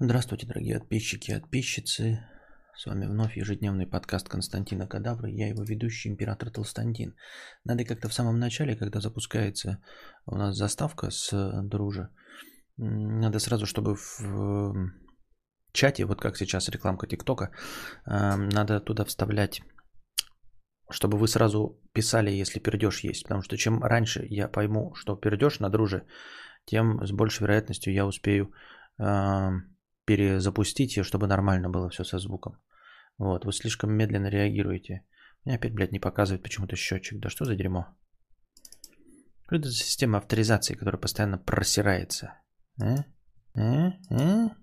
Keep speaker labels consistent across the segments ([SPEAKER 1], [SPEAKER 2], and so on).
[SPEAKER 1] Здравствуйте, дорогие подписчики и подписчицы. С вами вновь ежедневный подкаст Константина Кадавра. Я его ведущий, император Толстантин. Надо как-то в самом начале, когда запускается у нас заставка с дружи, надо сразу, чтобы в чате, вот как сейчас рекламка ТикТока, надо туда вставлять чтобы вы сразу писали, если пердеж есть. Потому что чем раньше я пойму, что пердеж на друже, тем с большей вероятностью я успею перезапустить ее, чтобы нормально было все со звуком. Вот, вы слишком медленно реагируете. Мне опять, блядь, не показывает почему-то счетчик. Да что за дерьмо? Это система авторизации, которая постоянно просирается? А? А? А?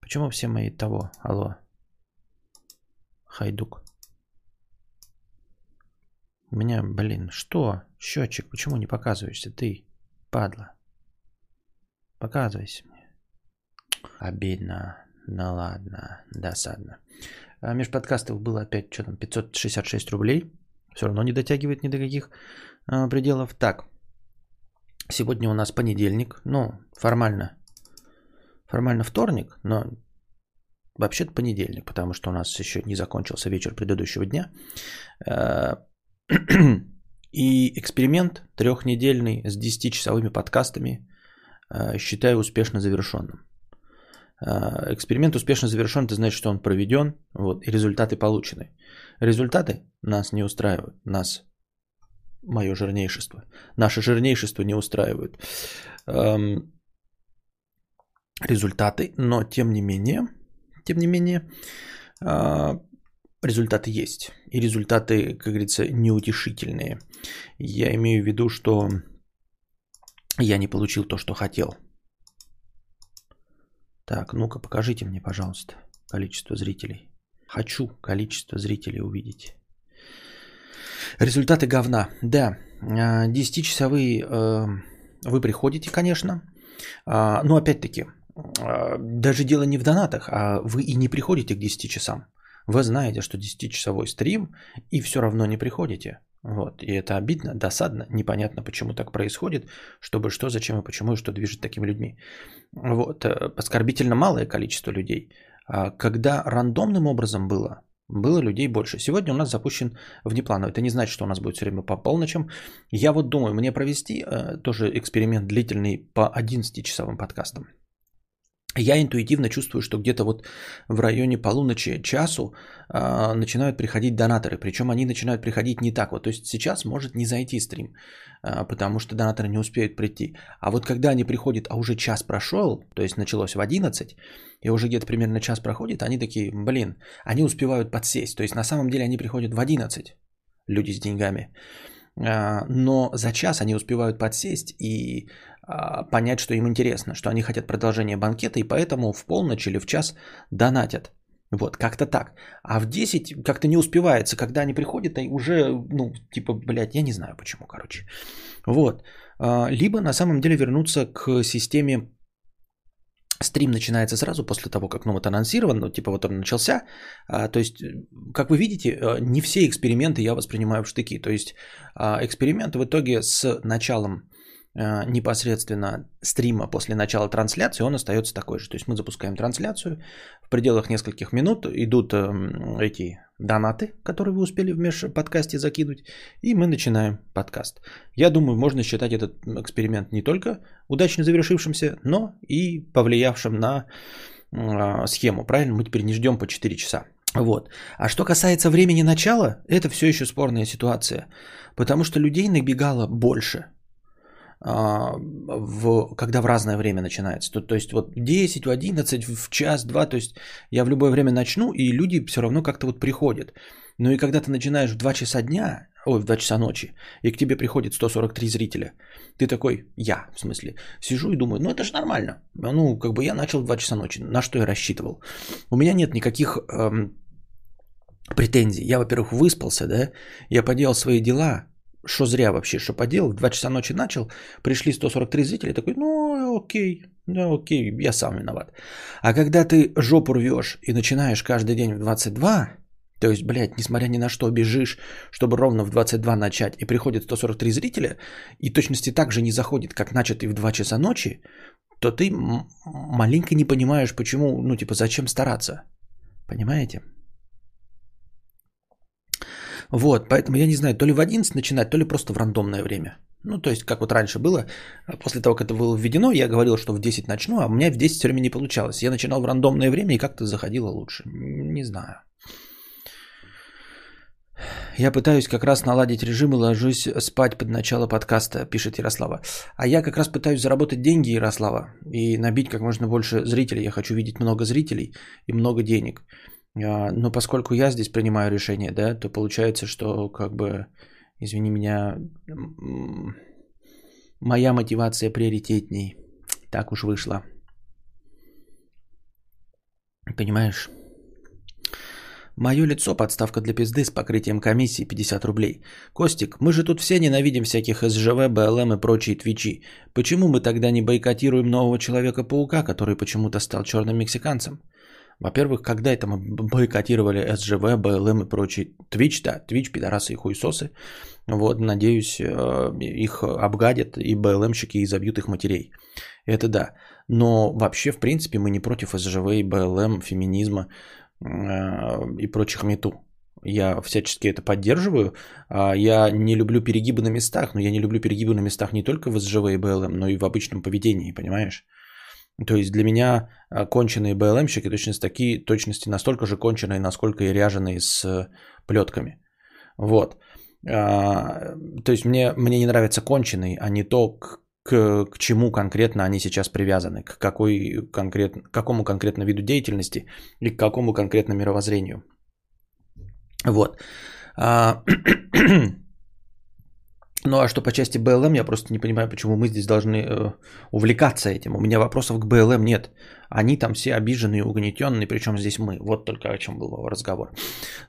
[SPEAKER 1] Почему все мои того? Алло. Хайдук. У меня, блин, что? Счетчик, почему не показываешься? Ты, падла. Показывайся. Обидно. Ну ладно, досадно. А между подкастов было опять, что там, 566 рублей. Все равно не дотягивает ни до каких а, пределов. Так, сегодня у нас понедельник. Ну, формально. Формально вторник, но вообще-то понедельник, потому что у нас еще не закончился вечер предыдущего дня. А, и эксперимент трехнедельный с 10-часовыми подкастами а, считаю успешно завершенным. А, эксперимент успешно завершен, это значит, что он проведен, вот, и результаты получены. Результаты нас не устраивают, нас, мое жирнейшество, наше жирнейшество не устраивает. Эм, результаты, но тем не менее, тем не менее, э, результаты есть. И результаты, как говорится, неутешительные. Я имею в виду, что я не получил то, что хотел – так, ну-ка покажите мне, пожалуйста, количество зрителей. Хочу количество зрителей увидеть. Результаты говна. Да, 10-часовые а, э, вы приходите, конечно. А, но опять-таки, а, даже дело не в донатах, а вы и не приходите к 10 часам. Вы знаете, что 10-часовой стрим, и все равно не приходите. Вот. И это обидно, досадно, непонятно, почему так происходит, чтобы что, зачем и почему, и что движет такими людьми. Вот. Э, оскорбительно малое количество людей. А когда рандомным образом было, было людей больше. Сегодня у нас запущен внеплановый. Это не значит, что у нас будет все время по полночам. Я вот думаю, мне провести э, тоже эксперимент длительный по 11-часовым подкастам я интуитивно чувствую, что где-то вот в районе полуночи, часу э, начинают приходить донаторы. Причем они начинают приходить не так вот. То есть сейчас может не зайти стрим, э, потому что донаторы не успеют прийти. А вот когда они приходят, а уже час прошел, то есть началось в 11, и уже где-то примерно час проходит, они такие, блин, они успевают подсесть. То есть на самом деле они приходят в 11, люди с деньгами. Э, но за час они успевают подсесть и а, понять, что им интересно, что они хотят продолжения банкета, и поэтому в полночь или в час донатят. Вот, как-то так. А в 10 как-то не успевается, когда они приходят, и уже, ну, типа, блядь, я не знаю почему, короче. Вот. А, либо на самом деле вернуться к системе Стрим начинается сразу после того, как ну, вот анонсирован, ну, типа вот он начался. А, то есть, как вы видите, не все эксперименты я воспринимаю в штыки. То есть, а, эксперимент в итоге с началом Э, непосредственно стрима после начала трансляции, он остается такой же. То есть мы запускаем трансляцию, в пределах нескольких минут идут эм, эти донаты, которые вы успели в межподкасте закинуть, и мы начинаем подкаст. Я думаю, можно считать этот эксперимент не только удачно завершившимся, но и повлиявшим на э, схему. Правильно, мы теперь не ждем по 4 часа. Вот. А что касается времени начала, это все еще спорная ситуация, потому что людей набегало больше – в, когда в разное время начинается. То, то есть вот 10, в 11, в час, два, то есть я в любое время начну, и люди все равно как-то вот приходят. Ну и когда ты начинаешь в 2 часа дня, ой, в 2 часа ночи, и к тебе приходит 143 зрителя, ты такой, я, в смысле, сижу и думаю, ну это же нормально. Ну, как бы я начал в 2 часа ночи, на что я рассчитывал. У меня нет никаких эм, претензий. Я, во-первых, выспался, да, я поделал свои дела, что зря вообще, что поделал, 2 часа ночи начал, пришли 143 зрителя, такой, ну окей, ну окей, я сам виноват. А когда ты жопу рвешь и начинаешь каждый день в 22, То есть, блядь, несмотря ни на что, бежишь, чтобы ровно в 22 начать, и приходит 143 зрителя, и точности так же не заходит, как начатый в 2 часа ночи, то ты маленько не понимаешь, почему, ну, типа, зачем стараться. Понимаете? Вот, поэтому я не знаю, то ли в 11 начинать, то ли просто в рандомное время. Ну, то есть, как вот раньше было, после того, как это было введено, я говорил, что в 10 начну, а у меня в 10 все время не получалось. Я начинал в рандомное время и как-то заходило лучше. Не знаю. Я пытаюсь как раз наладить режим и ложусь спать под начало подкаста, пишет Ярослава. А я как раз пытаюсь заработать деньги, Ярослава, и набить как можно больше зрителей. Я хочу видеть много зрителей и много денег. А, но поскольку я здесь принимаю решение, да, то получается, что как бы, извини меня, моя мотивация приоритетней. Так уж вышло. Понимаешь? Мое лицо подставка для пизды с покрытием комиссии 50 рублей. Костик, мы же тут все ненавидим всяких СЖВ, БЛМ и прочие твичи. Почему мы тогда не бойкотируем нового Человека-паука, который почему-то стал черным мексиканцем? Во-первых, когда это мы бойкотировали СЖВ, БЛМ и прочие Twitch, да, Twitch, пидорасы и хуесосы. Вот, надеюсь, э, их обгадят и БЛМщики и забьют их матерей. Это да. Но вообще, в принципе, мы не против СЖВ и БЛМ, феминизма э, и прочих мету. Я всячески это поддерживаю. А я не люблю перегибы на местах, но я не люблю перегибы на местах не только в СЖВ и БЛМ, но и в обычном поведении, понимаешь? То есть для меня а, конченые БЛМщики точности такие, точности настолько же конченые, насколько и ряженые с э, плетками. Вот. А, то есть мне, мне не нравятся конченые, а не то, к, к, к чему конкретно они сейчас привязаны, к какой конкрет, к какому конкретно виду деятельности и к какому конкретно мировоззрению. Вот. Ну а что по части БЛМ, я просто не понимаю, почему мы здесь должны э, увлекаться этим. У меня вопросов к БЛМ нет. Они там все обиженные, угнетенные, причем здесь мы. Вот только о чем был разговор.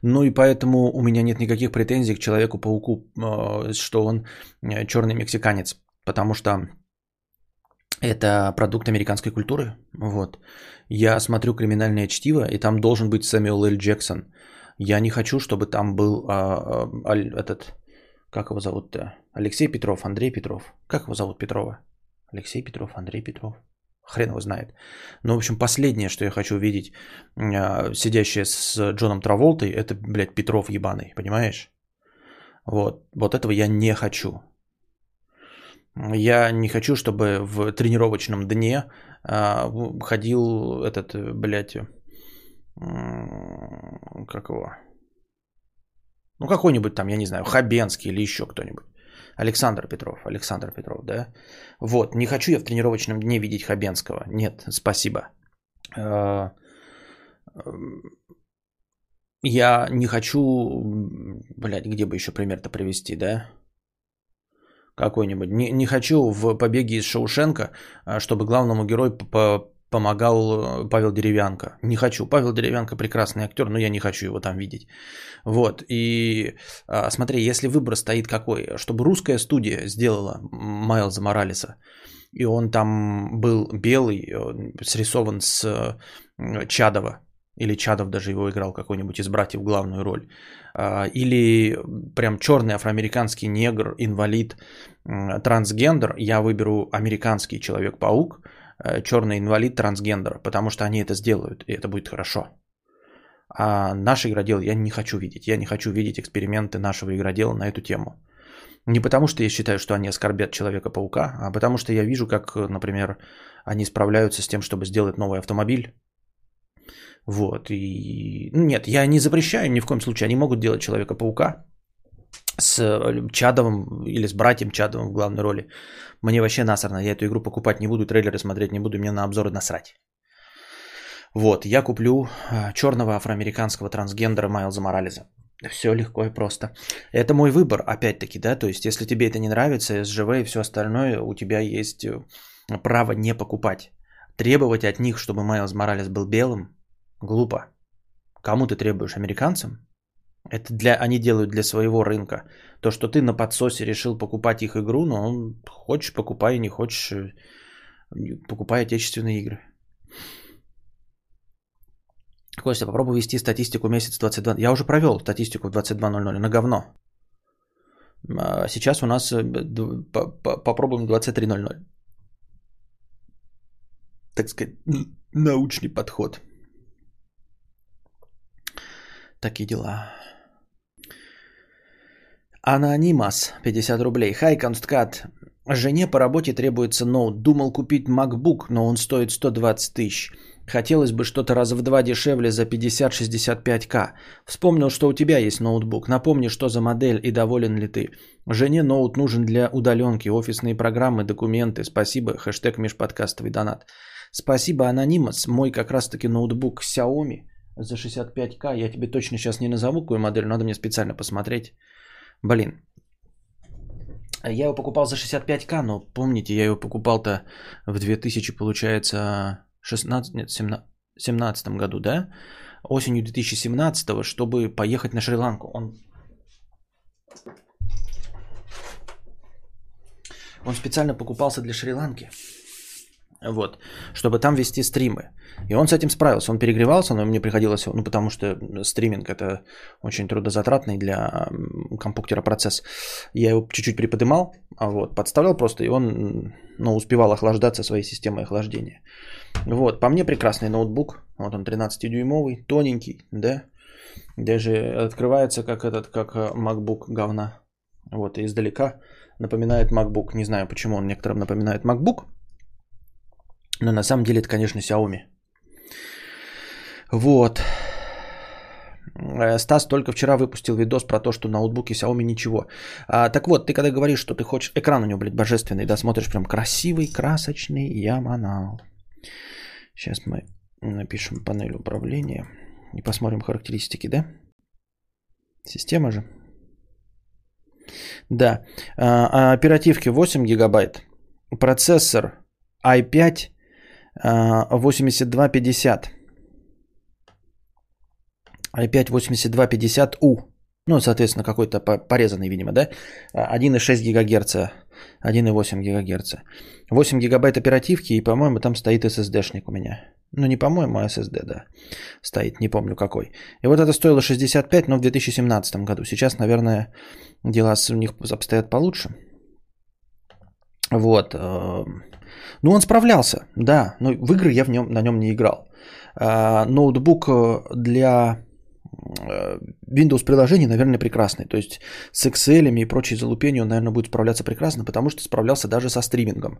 [SPEAKER 1] Ну и поэтому у меня нет никаких претензий к Человеку-пауку, э, что он э, черный мексиканец. Потому что это продукт американской культуры. Вот. Я смотрю криминальное чтиво, и там должен быть Сэмюэл Л. Джексон. Я не хочу, чтобы там был а, а, этот как его зовут-то? Алексей Петров, Андрей Петров. Как его зовут Петрова? Алексей Петров, Андрей Петров. Хрен его знает. Ну, в общем, последнее, что я хочу видеть, а, сидящее с Джоном Траволтой, это, блядь, Петров ебаный, понимаешь? Вот, вот этого я не хочу. Я не хочу, чтобы в тренировочном дне а, ходил этот, блядь, как его, ну, какой-нибудь там, я не знаю, Хабенский или еще кто-нибудь. Александр Петров, Александр Петров, да? Вот, не хочу я в тренировочном дне видеть Хабенского. Нет, спасибо. А, я не хочу, блядь, где бы еще пример-то привести, да? Какой-нибудь. Не, не хочу в «Побеге из Шоушенка», а, чтобы главному герою помогал э, Павел Деревянко. Не хочу. Павел Деревянко прекрасный актер, но я не хочу его там видеть. Вот. И а, смотри, если выбор стоит какой, чтобы русская студия сделала Майлза Моралеса, и он там был белый, срисован с э, Чадова, или Чадов даже его играл какой-нибудь из братьев главную роль, а, или прям черный афроамериканский негр, инвалид, трансгендер, я выберу американский Человек-паук, Э, черный инвалид, трансгендер, потому что они это сделают, и это будет хорошо. А наш игродел я не хочу видеть. Я не хочу видеть эксперименты нашего игродела на эту тему. Не потому, что я считаю, что они оскорбят Человека-паука, а потому что я вижу, как, например, они справляются с тем, чтобы сделать новый автомобиль. Вот, и... Нет, я не запрещаю ни в коем случае. Они могут делать Человека-паука, с э, Чадовым или с братьем Чадовым в главной роли. Мне вообще насрано, я эту игру покупать не буду, трейлеры смотреть не буду, мне на обзоры насрать. Вот, я куплю э, черного афроамериканского трансгендера Майлза Морализа. Все легко и просто. Это мой выбор, опять-таки, да, то есть если тебе это не нравится, СЖВ и все остальное, у тебя есть э, право не покупать. Требовать от них, чтобы Майлз Моралес был белым, глупо. Кому ты требуешь? Американцам? Это для, они делают для своего рынка. То, что ты на подсосе решил покупать их игру, но он, хочешь покупай, не хочешь э, покупай отечественные игры. Костя, попробуй вести статистику месяц 22. Я уже провел статистику в 22.00 на говно. А сейчас у нас э, попробуем 23.00. Так сказать, научный подход. Такие дела. Анонимас, 50 рублей. Хай, Консткат. Жене по работе требуется ноут. Думал купить MacBook, но он стоит 120 тысяч. Хотелось бы что-то раза в два дешевле за 50-65к. Вспомнил, что у тебя есть ноутбук. Напомни, что за модель и доволен ли ты. Жене ноут нужен для удаленки, офисные программы, документы. Спасибо. Хэштег межподкастовый донат. Спасибо, Анонимас. Мой как раз таки ноутбук Xiaomi за 65к. Я тебе точно сейчас не назову какую модель, надо мне специально посмотреть. Блин. Я его покупал за 65к, но помните, я его покупал-то в 2000, получается, 16, нет, 17, 17 году, да? Осенью 2017, чтобы поехать на Шри-Ланку. Он... Он специально покупался для Шри-Ланки. Вот, чтобы там вести стримы. И он с этим справился. Он перегревался, но мне приходилось, ну, потому что стриминг это очень трудозатратный для компьютера процесс. Я его чуть-чуть приподымал, а вот, подставлял просто, и он, ну, успевал охлаждаться своей системой охлаждения. Вот, по мне прекрасный ноутбук. Вот он 13-дюймовый, тоненький, да. Даже открывается как этот, как э, MacBook говна. Вот, и издалека напоминает MacBook. Не знаю, почему он некоторым напоминает MacBook. Но на самом деле это, конечно, Xiaomi. Вот. Э, Стас только вчера выпустил видос про то, что ноутбуки Xiaomi ничего. А, так вот, ты когда говоришь, что ты хочешь... Экран у него, блядь, божественный, да, смотришь прям красивый, красочный Яманал. Сейчас мы напишем панель управления и посмотрим характеристики, да? Система же. Да. А, а оперативки 8 гигабайт. Процессор i5 8250. I5 8250U. Ну, соответственно, какой-то порезанный, видимо, да? 1,6 ГГц, 1,8 ГГц. 8 гигабайт оперативки, и, по-моему, там стоит SSD-шник у меня. Ну, не по-моему, а SSD, да. Стоит, не помню какой. И вот это стоило 65, но в 2017 году. Сейчас, наверное, дела у них обстоят получше. Вот. Эм, ну, он справлялся, да. Но в игры я в нем, на нем не играл. А, ноутбук э, для э, Windows приложений, наверное, прекрасный. То есть с Excel и прочей залупенью он, наверное, будет справляться прекрасно, потому что справлялся даже со стримингом.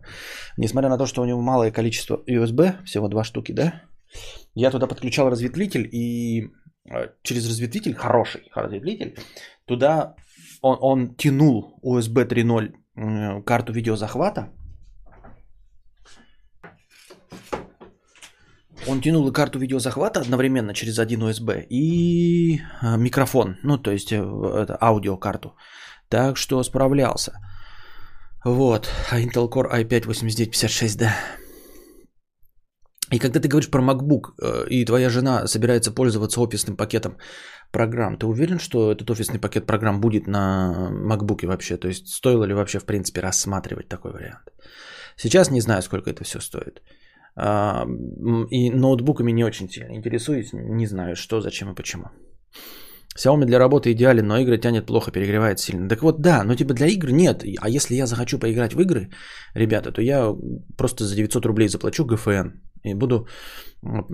[SPEAKER 1] Несмотря на то, что у него малое количество USB, всего два штуки, да, я туда подключал разветвитель и э, через разветвитель, хороший разветвитель, туда он, он тянул USB 3.0 карту видеозахвата, Он тянул и карту видеозахвата одновременно через один USB и а, микрофон, ну то есть э, это аудиокарту. Так что справлялся. Вот, а Intel Core i5 8956, да. И когда ты говоришь про MacBook, э, и твоя жена собирается пользоваться офисным пакетом программ, ты уверен, что этот офисный пакет программ будет на MacBook вообще? То есть стоило ли вообще, в принципе, рассматривать такой вариант? Сейчас не знаю, сколько это все стоит. А, и ноутбуками не очень сильно интересуюсь, не знаю, что, зачем и почему. Xiaomi для работы идеален, но игры тянет плохо, перегревает сильно. Так вот, да, но типа для игр нет. А если я захочу поиграть в игры, ребята, то я просто за 900 рублей заплачу GFN и буду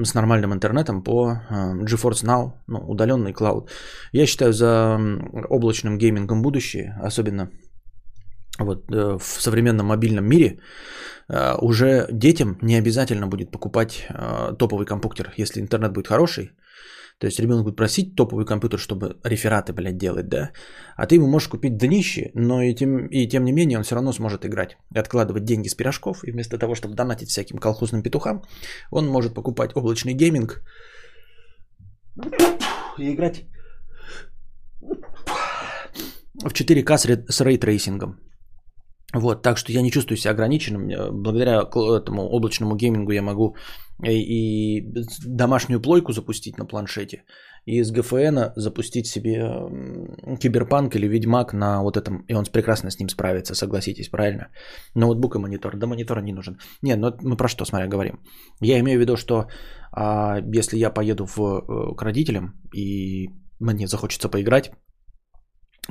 [SPEAKER 1] с нормальным интернетом по а, GeForce Now, ну, удаленный клауд. Я считаю за облачным геймингом будущее, особенно вот э, в современном мобильном мире, Э, уже детям не обязательно будет покупать э, топовый компьютер, если интернет будет хороший. То есть ребенок будет просить топовый компьютер, чтобы рефераты, блядь, делать, да? А ты ему можешь купить днище, но и тем, и тем не менее он все равно сможет играть. Откладывать деньги с пирожков, и вместо того, чтобы донатить всяким колхозным петухам, он может покупать облачный гейминг и играть в 4К с рейтрейсингом. Вот, так что я не чувствую себя ограниченным. Э, благодаря этому облачному геймингу я могу и домашнюю плойку запустить на планшете, и из GFN запустить себе Киберпанк или Ведьмак на вот этом, и он прекрасно с ним справится, согласитесь, правильно? Ноутбук и монитор, да монитора не нужен. Не, ну мы про что, смотря, говорим. Я имею в виду, что А если я поеду в, э, к родителям и мне захочется поиграть,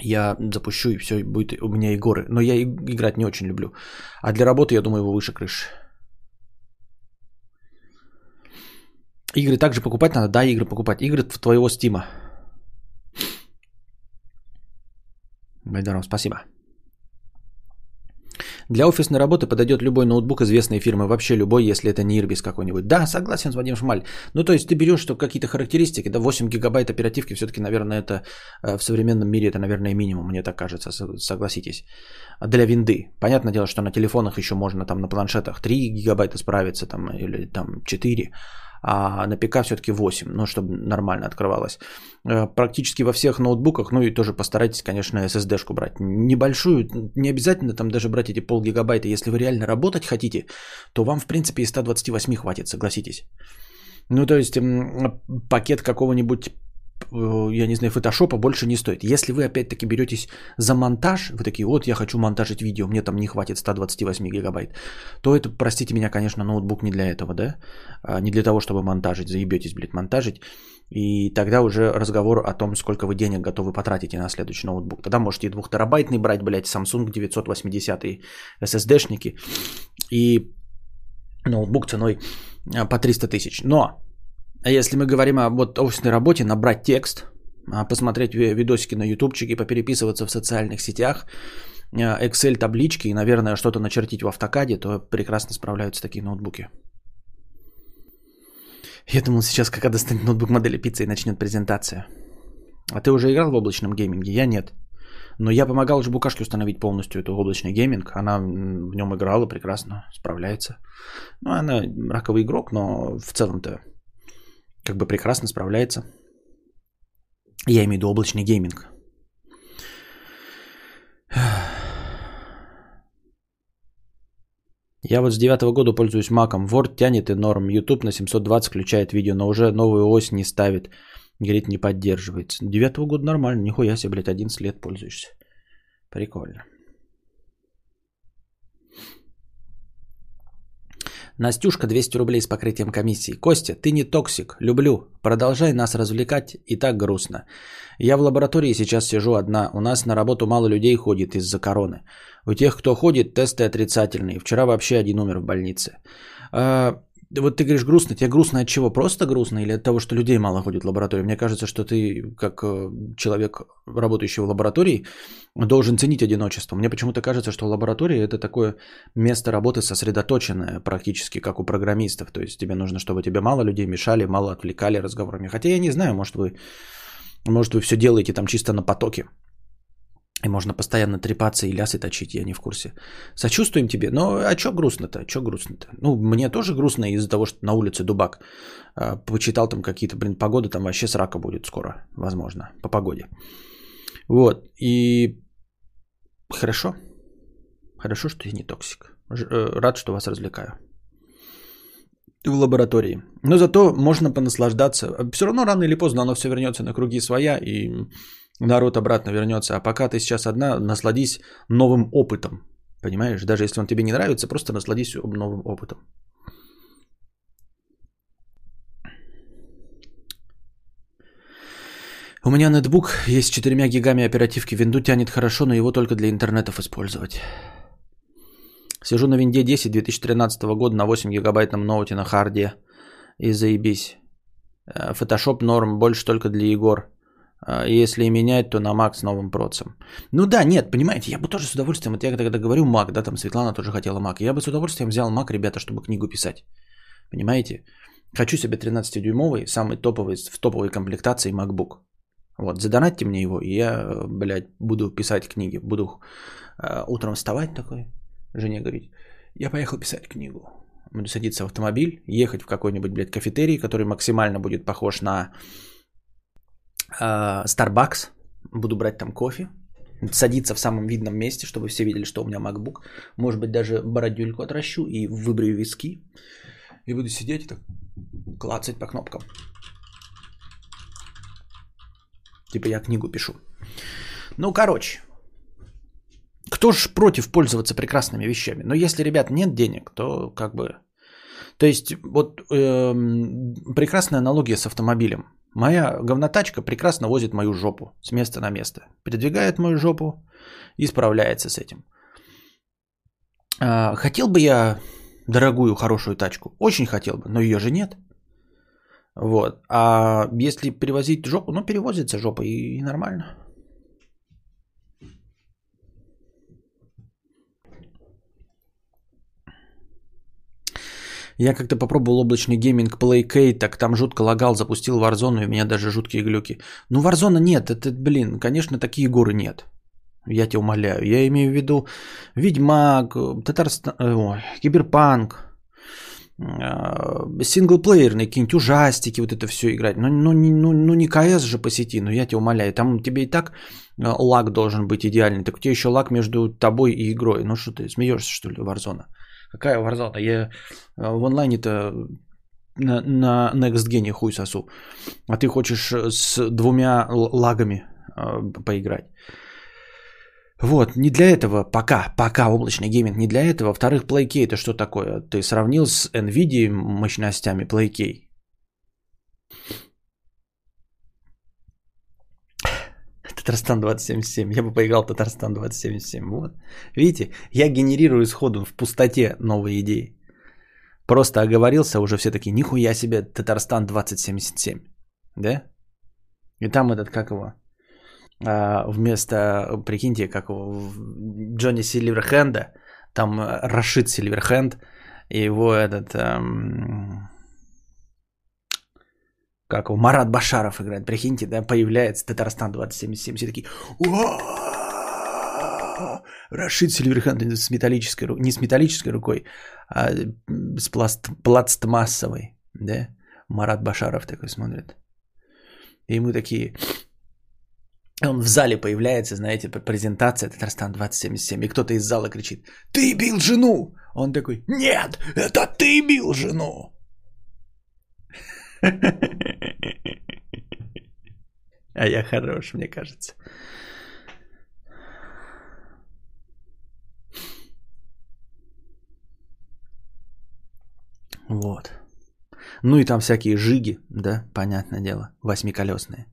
[SPEAKER 1] я запущу и все, будет у меня и горы. Но я играть не очень люблю. А для работы, я думаю, его выше крыши. Игры также покупать надо? Да, игры покупать. Игры в твоего стима. Байдаров, спасибо. Для офисной работы подойдет любой ноутбук известной фирмы, вообще любой, если это не Ирбис какой-нибудь. Да, согласен с Вадим Шмаль. Ну, то есть ты берешь что какие-то характеристики, да, 8 гигабайт оперативки, все-таки, наверное, это э, в современном мире это, наверное, минимум, мне так кажется, согласитесь. Для винды. Понятное дело, что на телефонах еще можно там на планшетах 3 гигабайта справиться там, или там 4 а на ПК все-таки 8, ну, чтобы нормально открывалось. Э, практически во всех ноутбуках, ну и тоже постарайтесь, конечно, SSD-шку брать. Небольшую, не обязательно там даже брать эти пол гигабайта. Если вы реально работать хотите, то вам, в принципе, и 128 хватит, согласитесь. Ну, то есть пакет какого-нибудь я не знаю, фотошопа больше не стоит. Если вы опять-таки беретесь за монтаж, вы такие, вот я хочу монтажить видео, мне там не хватит 128 гигабайт, то это, простите меня, конечно, ноутбук не для этого, да? А, не для того, чтобы монтажить, заебетесь, блядь, монтажить. И тогда уже разговор о том, сколько вы денег готовы потратить на следующий ноутбук. Тогда можете и 2 терабайтный брать, блядь, Samsung 980 SSD-шники и ноутбук ценой а, по 300 тысяч. Но а если мы говорим о вот офисной работе, набрать текст, а, посмотреть видосики на ютубчике, попереписываться в социальных сетях, а, Excel таблички и, наверное, что-то начертить в автокаде, то прекрасно справляются такие ноутбуки. Я думал сейчас, когда достанет ноутбук модели пиццы и начнет презентация. А ты уже играл в облачном гейминге? Я нет. Но я помогал же Букашке установить полностью эту облачный гейминг. Она в нем играла прекрасно, справляется. Ну, она раковый игрок, но в целом-то как бы прекрасно справляется. Я имею в виду облачный гейминг. Я вот с девятого года пользуюсь маком. Word тянет и норм. YouTube на 720 включает видео, но уже новую ось не ставит. Говорит, не поддерживается. Девятого года нормально. Нихуя себе, блядь, 11 лет пользуешься. Прикольно. Настюшка 200 рублей с покрытием комиссии. Костя, ты не токсик. Люблю. Продолжай нас развлекать. И так грустно. Я в лаборатории сейчас сижу одна. У нас на работу мало людей ходит из-за короны. У тех, кто ходит, тесты отрицательные. Вчера вообще один умер в больнице. А, вот ты говоришь грустно, тебе грустно от чего? Просто грустно или от того, что людей мало ходит в лабораторию? Мне кажется, что ты, как э, человек, работающий в лаборатории, должен ценить одиночество. Мне почему-то кажется, что лаборатория это такое место работы сосредоточенное, практически как у программистов. То есть тебе нужно, чтобы тебе мало людей мешали, мало отвлекали разговорами. Хотя я не знаю, может вы, может вы все делаете там чисто на потоке. И можно постоянно трепаться и лясы точить, я не в курсе. Сочувствуем тебе, но а чё грустно-то? Чё грустно-то? Ну, мне тоже грустно из-за того, что на улице дубак. А, почитал там какие-то, блин, погоды, там вообще срака будет скоро, возможно, по погоде. Вот, и хорошо. Хорошо, что я не токсик. Э, рад, что вас развлекаю. В лаборатории. Но зато можно понаслаждаться. Все равно рано или поздно оно все вернется на круги своя, и народ обратно вернется. А пока ты сейчас одна, насладись новым опытом. Понимаешь? Даже если он тебе не нравится, просто насладись новым опытом. У меня ноутбук есть с 4 гигами оперативки. Винду тянет хорошо, но его только для интернетов использовать. Сижу на винде 10 2013 года на 8 гигабайтном ноуте на харде. И заебись. Фотошоп норм, больше только для Егор. А, если менять, то на Mac с новым процем. Ну да, нет, понимаете, я бы тоже с удовольствием, вот я когда говорю Mac, да, там Светлана тоже хотела Mac, я бы с удовольствием взял Mac, ребята, чтобы книгу писать. Понимаете? Хочу себе 13-дюймовый, самый топовый, в топовой комплектации MacBook. Вот, задонатьте мне его, и я, блядь, буду писать книги. Буду э, утром вставать такой, жене говорить, я поехал писать книгу. Буду садиться в автомобиль, ехать в какой-нибудь, блядь, кафетерий, который максимально будет похож на Starbucks, буду брать там кофе, садиться в самом видном месте, чтобы все видели, что у меня MacBook. Может быть, даже бородюльку отращу и выбрию виски. И буду сидеть и так клацать по кнопкам. Типа я книгу пишу. Ну, короче. Кто ж против пользоваться прекрасными вещами? Но если, ребят, нет денег, то как бы То есть, вот э, прекрасная аналогия с автомобилем. Моя говнотачка прекрасно возит мою жопу с места на место. Передвигает мою жопу и справляется с этим. А, хотел бы я дорогую, хорошую тачку? Очень хотел бы, но ее же нет. Вот. А если перевозить жопу, ну, перевозится жопа и, и нормально. Я как-то попробовал облачный гейминг Playkey, так там жутко лагал, запустил Warzone, и у меня даже жуткие глюки. Ну, Warzone нет, это, блин, конечно, такие игры нет. Я тебя умоляю. Я имею в виду Ведьмак, Татарстан, э, ой, Киберпанк, э, синглплеерные какие-нибудь ужастики, вот это все играть. Ну, ну, ну, ну не КС же по сети, но я тебя умоляю. Там тебе и так э, лаг должен быть идеальный. Так у тебя еще лаг между тобой и игрой. Ну что ты, смеешься что ли, Warzone? Какая Warzone? Я в онлайне-то на, на Next Gen хуй сосу. А ты хочешь с двумя лагами поиграть. Вот, не для этого пока, пока облачный гейминг не для этого. Во-вторых, PlayK это что такое? Ты сравнил с NVIDIA мощностями PlayK? Татарстан 2077. Я бы поиграл Татарстан 2077. Вот. Видите, я генерирую сходу в пустоте новые идеи. Просто оговорился, уже все такие, нихуя себе Татарстан 2077. Да? И там этот, как его, а, вместо, прикиньте, как у Джонни Сильверхенда, там э, Рашид Сильверхенд, и его этот, эм, как у Марат Башаров играет, прикиньте, да, появляется Татарстан 2077, все такие, Рашид Сильверхенд с металлической, не с металлической рукой, а с пласт, пластмассовой, да, Марат Башаров такой смотрит. И мы такие, он в зале появляется, знаете, презентация Татарстан 2077, и кто-то из зала кричит, ты бил жену! Он такой, нет, это ты бил жену! А я хорош, мне кажется. Вот. Ну и там всякие жиги, да, понятное дело, восьмиколесные.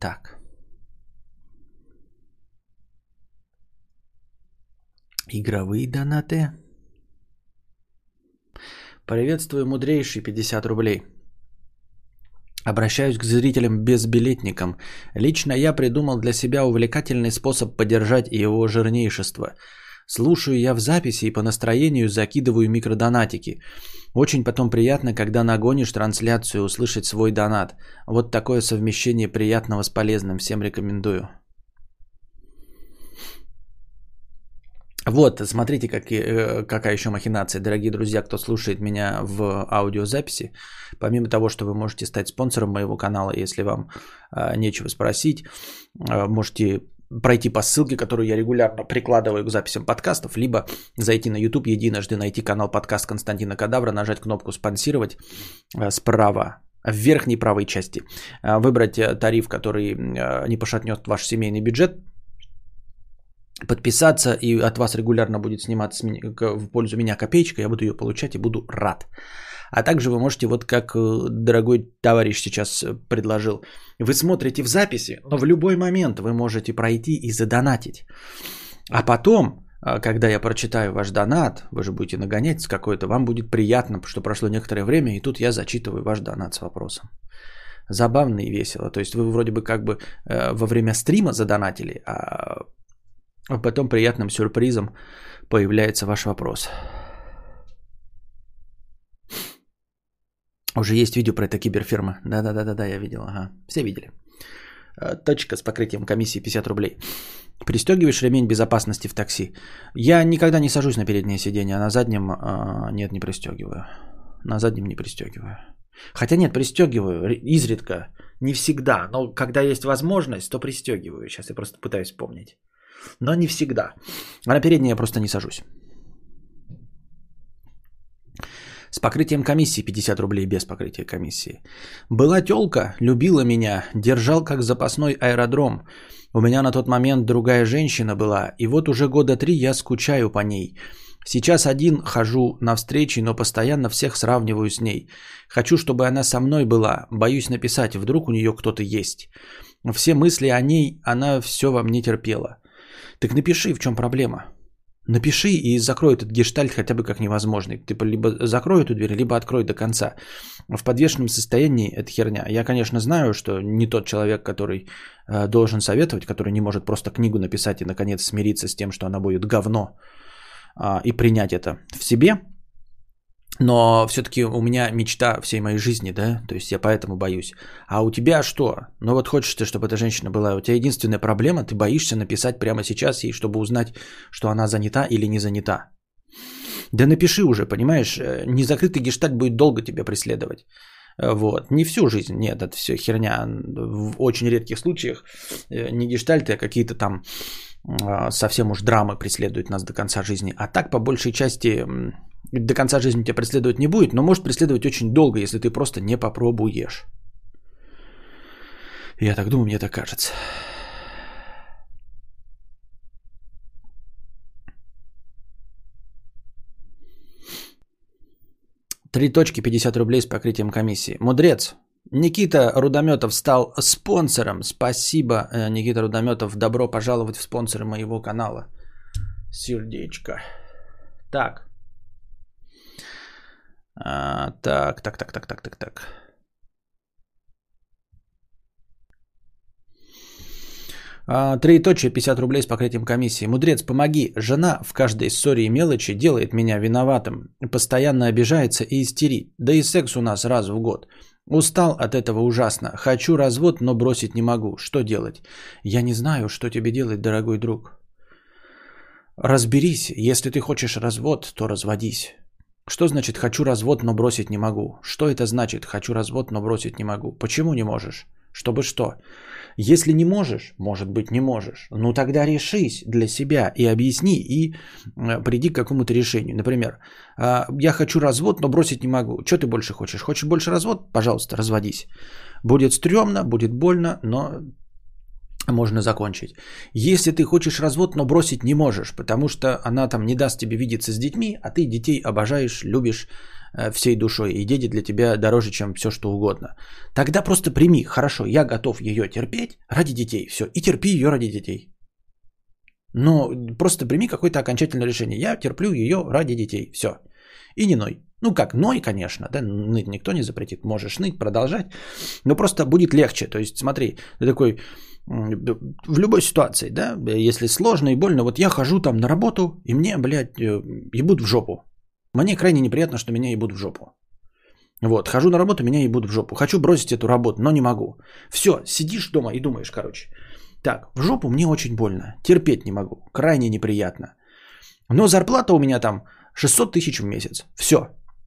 [SPEAKER 1] Так. Игровые донаты. Приветствую, мудрейший, 50 рублей. Обращаюсь к зрителям-безбилетникам. Лично я придумал для себя увлекательный способ поддержать его жирнейшество – Слушаю я в записи и по настроению закидываю микродонатики. Очень потом приятно, когда нагонишь трансляцию, услышать свой донат. Вот такое совмещение приятного с полезным. Всем рекомендую. Вот, смотрите, как, э, какая еще махинация, дорогие друзья, кто слушает меня в аудиозаписи. Помимо того, что вы можете стать спонсором моего канала, если вам э, нечего спросить, э, можете пройти по ссылке, которую я регулярно прикладываю к записям подкастов, либо зайти на YouTube единожды, найти канал подкаст Константина Кадавра, нажать кнопку «Спонсировать» справа, в верхней правой части, выбрать тариф, который не пошатнет ваш семейный бюджет, подписаться, и от вас регулярно будет сниматься в пользу меня копеечка, я буду ее получать и буду рад. А также вы можете, вот как э, дорогой товарищ сейчас э, предложил, вы смотрите в записи, но в любой момент вы можете пройти и задонатить. А потом, э, когда я прочитаю ваш донат, вы же будете нагонять с какой-то, вам будет приятно, что прошло некоторое время, и тут я зачитываю ваш донат с вопросом. Забавно и весело. То есть вы вроде бы как бы во время стрима задонатили, а потом приятным сюрпризом появляется ваш вопрос. Уже есть видео про это киберфирма. Да-да-да-да, я видел. Ага. Все видели. Э, точка с покрытием комиссии 50 рублей. Пристегиваешь ремень безопасности в такси. Я никогда не сажусь на переднее сиденье, а на заднем а, нет, не пристегиваю. На заднем не пристегиваю. Хотя нет, пристегиваю изредка, не всегда, но когда есть возможность, то пристегиваю. Сейчас я просто пытаюсь вспомнить. Но не всегда. А на переднее я просто не сажусь. С покрытием комиссии 50 рублей без покрытия комиссии. Была тёлка, любила меня, держал как запасной аэродром. У меня на тот момент другая женщина была, и вот уже года три я скучаю по ней. Сейчас один хожу на встречи, но постоянно всех сравниваю с ней. Хочу, чтобы она со мной была. Боюсь написать, вдруг у нее кто-то есть. Все мысли о ней, она все во мне терпела. Так напиши, в чем проблема. Напиши и закрой этот гештальт хотя бы как невозможный. Ты либо закрой эту дверь, либо открой до конца. В подвешенном состоянии это херня. Я, конечно, знаю, что не тот человек, который э, должен советовать, который не может просто книгу написать и, наконец, смириться с тем, что она будет говно, э, и принять это в себе. Но все-таки у меня мечта всей моей жизни, да, то есть я поэтому боюсь. А у тебя что? Ну вот хочешь ты, чтобы эта женщина была. У тебя единственная проблема, ты боишься написать прямо сейчас ей, чтобы узнать, что она занята или не занята. Да напиши уже, понимаешь, э, незакрытый гештальт будет долго тебя преследовать. Э, вот. Не всю жизнь, нет, это все херня. В очень редких случаях э, не гештальты, а какие-то там а, совсем уж драмы преследуют нас до конца жизни. А так, по большей части, до конца жизни тебя преследовать не будет, но может преследовать очень долго, если ты просто не попробуешь. Я так думаю, мне так кажется. Три точки 50 рублей с покрытием комиссии. Мудрец. Никита Рудометов стал спонсором. Спасибо, э, Никита Рудометов. Добро пожаловать в спонсоры моего канала. Сердечко. Так. А, так, так, так, так, так, так, так. А, Троеточие, 50 рублей с покрытием комиссии. Мудрец, помоги. Жена в каждой ссоре и мелочи делает меня виноватым. Постоянно обижается и истерит. Да и секс у нас раз в год. Устал от этого ужасно. Хочу развод, но бросить не могу. Что делать? Я не знаю, что тебе делать, дорогой друг. Разберись. Если ты хочешь развод, то разводись. Что значит «хочу развод, но бросить не могу»? Что это значит «хочу развод, но бросить не могу»? Почему не можешь? Чтобы что? Если не можешь, может быть не можешь, ну тогда решись для себя и объясни и э, приди к какому-то решению. Например, «А, я хочу развод, но бросить не могу. Что ты больше хочешь? Хочешь больше развод? Пожалуйста, разводись. Будет стрёмно, будет больно, но можно закончить. Если ты хочешь развод, но бросить не можешь, потому что она там не даст тебе видеться с детьми, а ты детей обожаешь, любишь э, всей душой, и дети для тебя дороже, чем все что угодно. Тогда просто прими, хорошо, я готов ее терпеть ради детей, все, и терпи ее ради детей. Но просто прими какое-то окончательное решение. Я терплю ее ради детей, все. И не ной. Ну как, ной, конечно, да, ныть никто не запретит, можешь ныть, продолжать, но просто будет легче. То есть смотри, ты такой, в любой ситуации, да, если сложно и больно, вот я хожу там на работу, и мне, блядь, э, ебут в жопу. Мне крайне неприятно, что меня ебут в жопу. Вот, хожу на работу, меня ебут в жопу. Хочу бросить эту работу, но не могу. Все, сидишь дома и думаешь, короче. Так, в жопу мне очень больно, терпеть не могу, крайне неприятно. Но зарплата у меня там 600 тысяч в месяц. Все.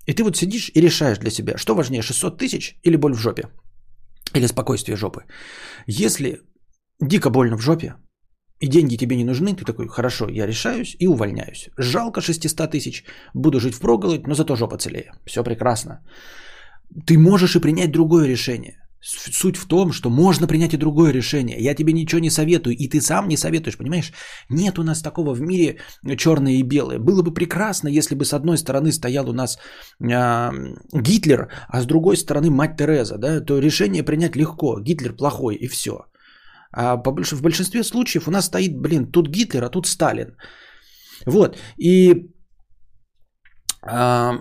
[SPEAKER 1] И ты вот сидишь и решаешь для себя, что важнее, 600 тысяч или боль в жопе. Или спокойствие жопы. Если дико больно в жопе, и деньги тебе не нужны, ты такой, хорошо, я решаюсь и увольняюсь. Жалко 600 тысяч, буду жить в проголодь, но зато жопа целее. Все прекрасно. Ты можешь и принять другое решение. Суть в том, что можно принять и другое решение. Я тебе ничего не советую, и ты сам не советуешь, понимаешь? Нет у нас такого в мире черное и белое. Было бы прекрасно, если бы с одной стороны стоял у нас э, Гитлер, а с другой стороны мать Тереза, да, то решение принять легко. Гитлер плохой и все. А в большинстве случаев у нас стоит, блин, тут Гитлер, а тут Сталин. Вот. И а,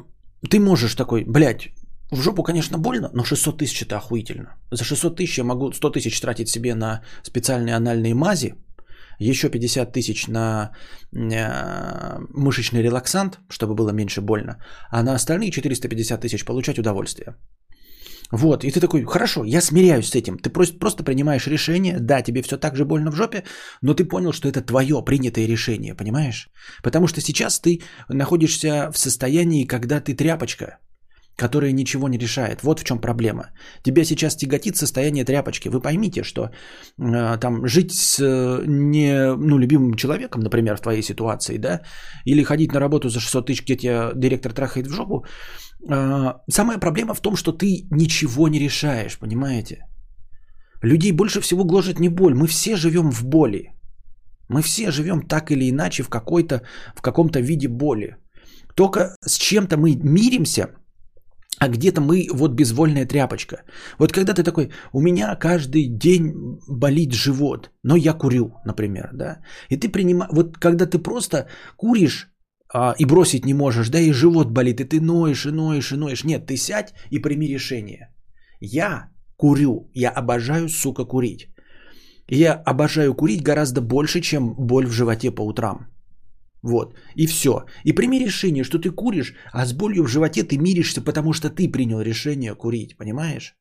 [SPEAKER 1] ты можешь такой, блядь, в жопу, конечно, больно, но 600 тысяч это охуительно. За 600 тысяч я могу 100 тысяч тратить себе на специальные анальные мази, еще 50 тысяч на э, мышечный релаксант, чтобы было меньше больно, а на остальные 450 тысяч получать удовольствие. Вот, и ты такой, хорошо, я смиряюсь с этим. Ты просто, просто принимаешь решение, да, тебе все так же больно в жопе, но ты понял, что это твое принятое решение, понимаешь? Потому что сейчас ты находишься в состоянии, когда ты тряпочка, которое ничего не решает. Вот в чем проблема. Тебя сейчас тяготит состояние тряпочки. Вы поймите, что э, там жить с э, не ну, любимым человеком, например, в твоей ситуации, да, или ходить на работу за 600 тысяч, где тебя директор трахает в жопу, самая проблема в том, что ты ничего не решаешь, понимаете? Людей больше всего гложет не боль. Мы все живем в боли. Мы все живем так или иначе в, какой-то, в каком-то виде боли. Только с чем-то мы миримся, а где-то мы вот безвольная тряпочка. Вот когда ты такой, у меня каждый день болит живот, но я курю, например, да, и ты принимаешь, вот когда ты просто куришь а, и бросить не можешь, да, и живот болит, и ты ноешь, и ноешь, и ноешь, нет, ты сядь и прими решение. Я курю, я обожаю, сука, курить. Я обожаю курить гораздо больше, чем боль в животе по утрам. Вот, и все. И прими решение, что ты куришь, а с болью в животе ты миришься, потому что ты принял решение курить, понимаешь?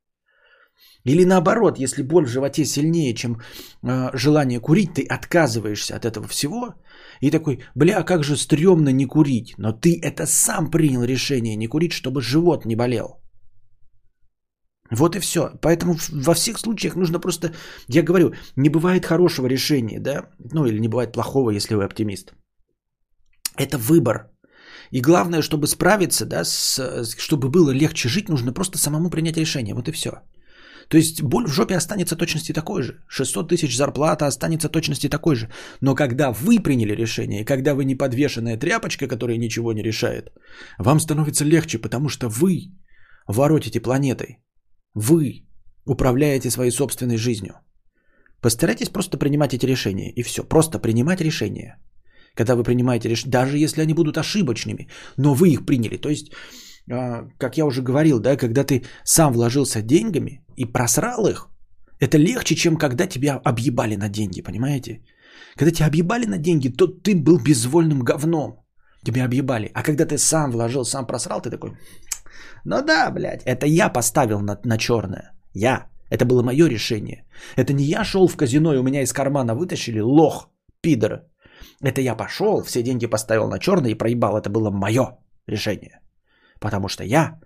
[SPEAKER 1] Или наоборот, если боль в животе сильнее, чем э, желание курить, ты отказываешься от этого всего и такой, бля, как же стрёмно не курить. Но ты это сам принял решение не курить, чтобы живот не болел. Вот и все. Поэтому во всех случаях нужно просто, я говорю, не бывает хорошего решения, да, ну или не бывает плохого, если вы оптимист. Это выбор. И главное, чтобы справиться, да, с, чтобы было легче жить, нужно просто самому принять решение. Вот и все. То есть боль в жопе останется точности такой же. 600 тысяч зарплата останется точности такой же. Но когда вы приняли решение, когда вы не подвешенная тряпочка, которая ничего не решает, вам становится легче, потому что вы воротите планетой. Вы управляете своей собственной жизнью. Постарайтесь просто принимать эти решения. И все. Просто принимать решения когда вы принимаете решения, даже если они будут ошибочными, но вы их приняли. То есть, как я уже говорил, да, когда ты сам вложился деньгами и просрал их, это легче, чем когда тебя объебали на деньги, понимаете? Когда тебя объебали на деньги, то ты был безвольным говном. Тебя объебали. А когда ты сам вложил, сам просрал, ты такой, ну да, блядь, это я поставил на, на черное. Я. Это было мое решение. Это не я шел в казино и у меня из кармана вытащили лох, пидор. Это я пошел, все деньги поставил на черный и проебал. Это было мое решение. Потому что я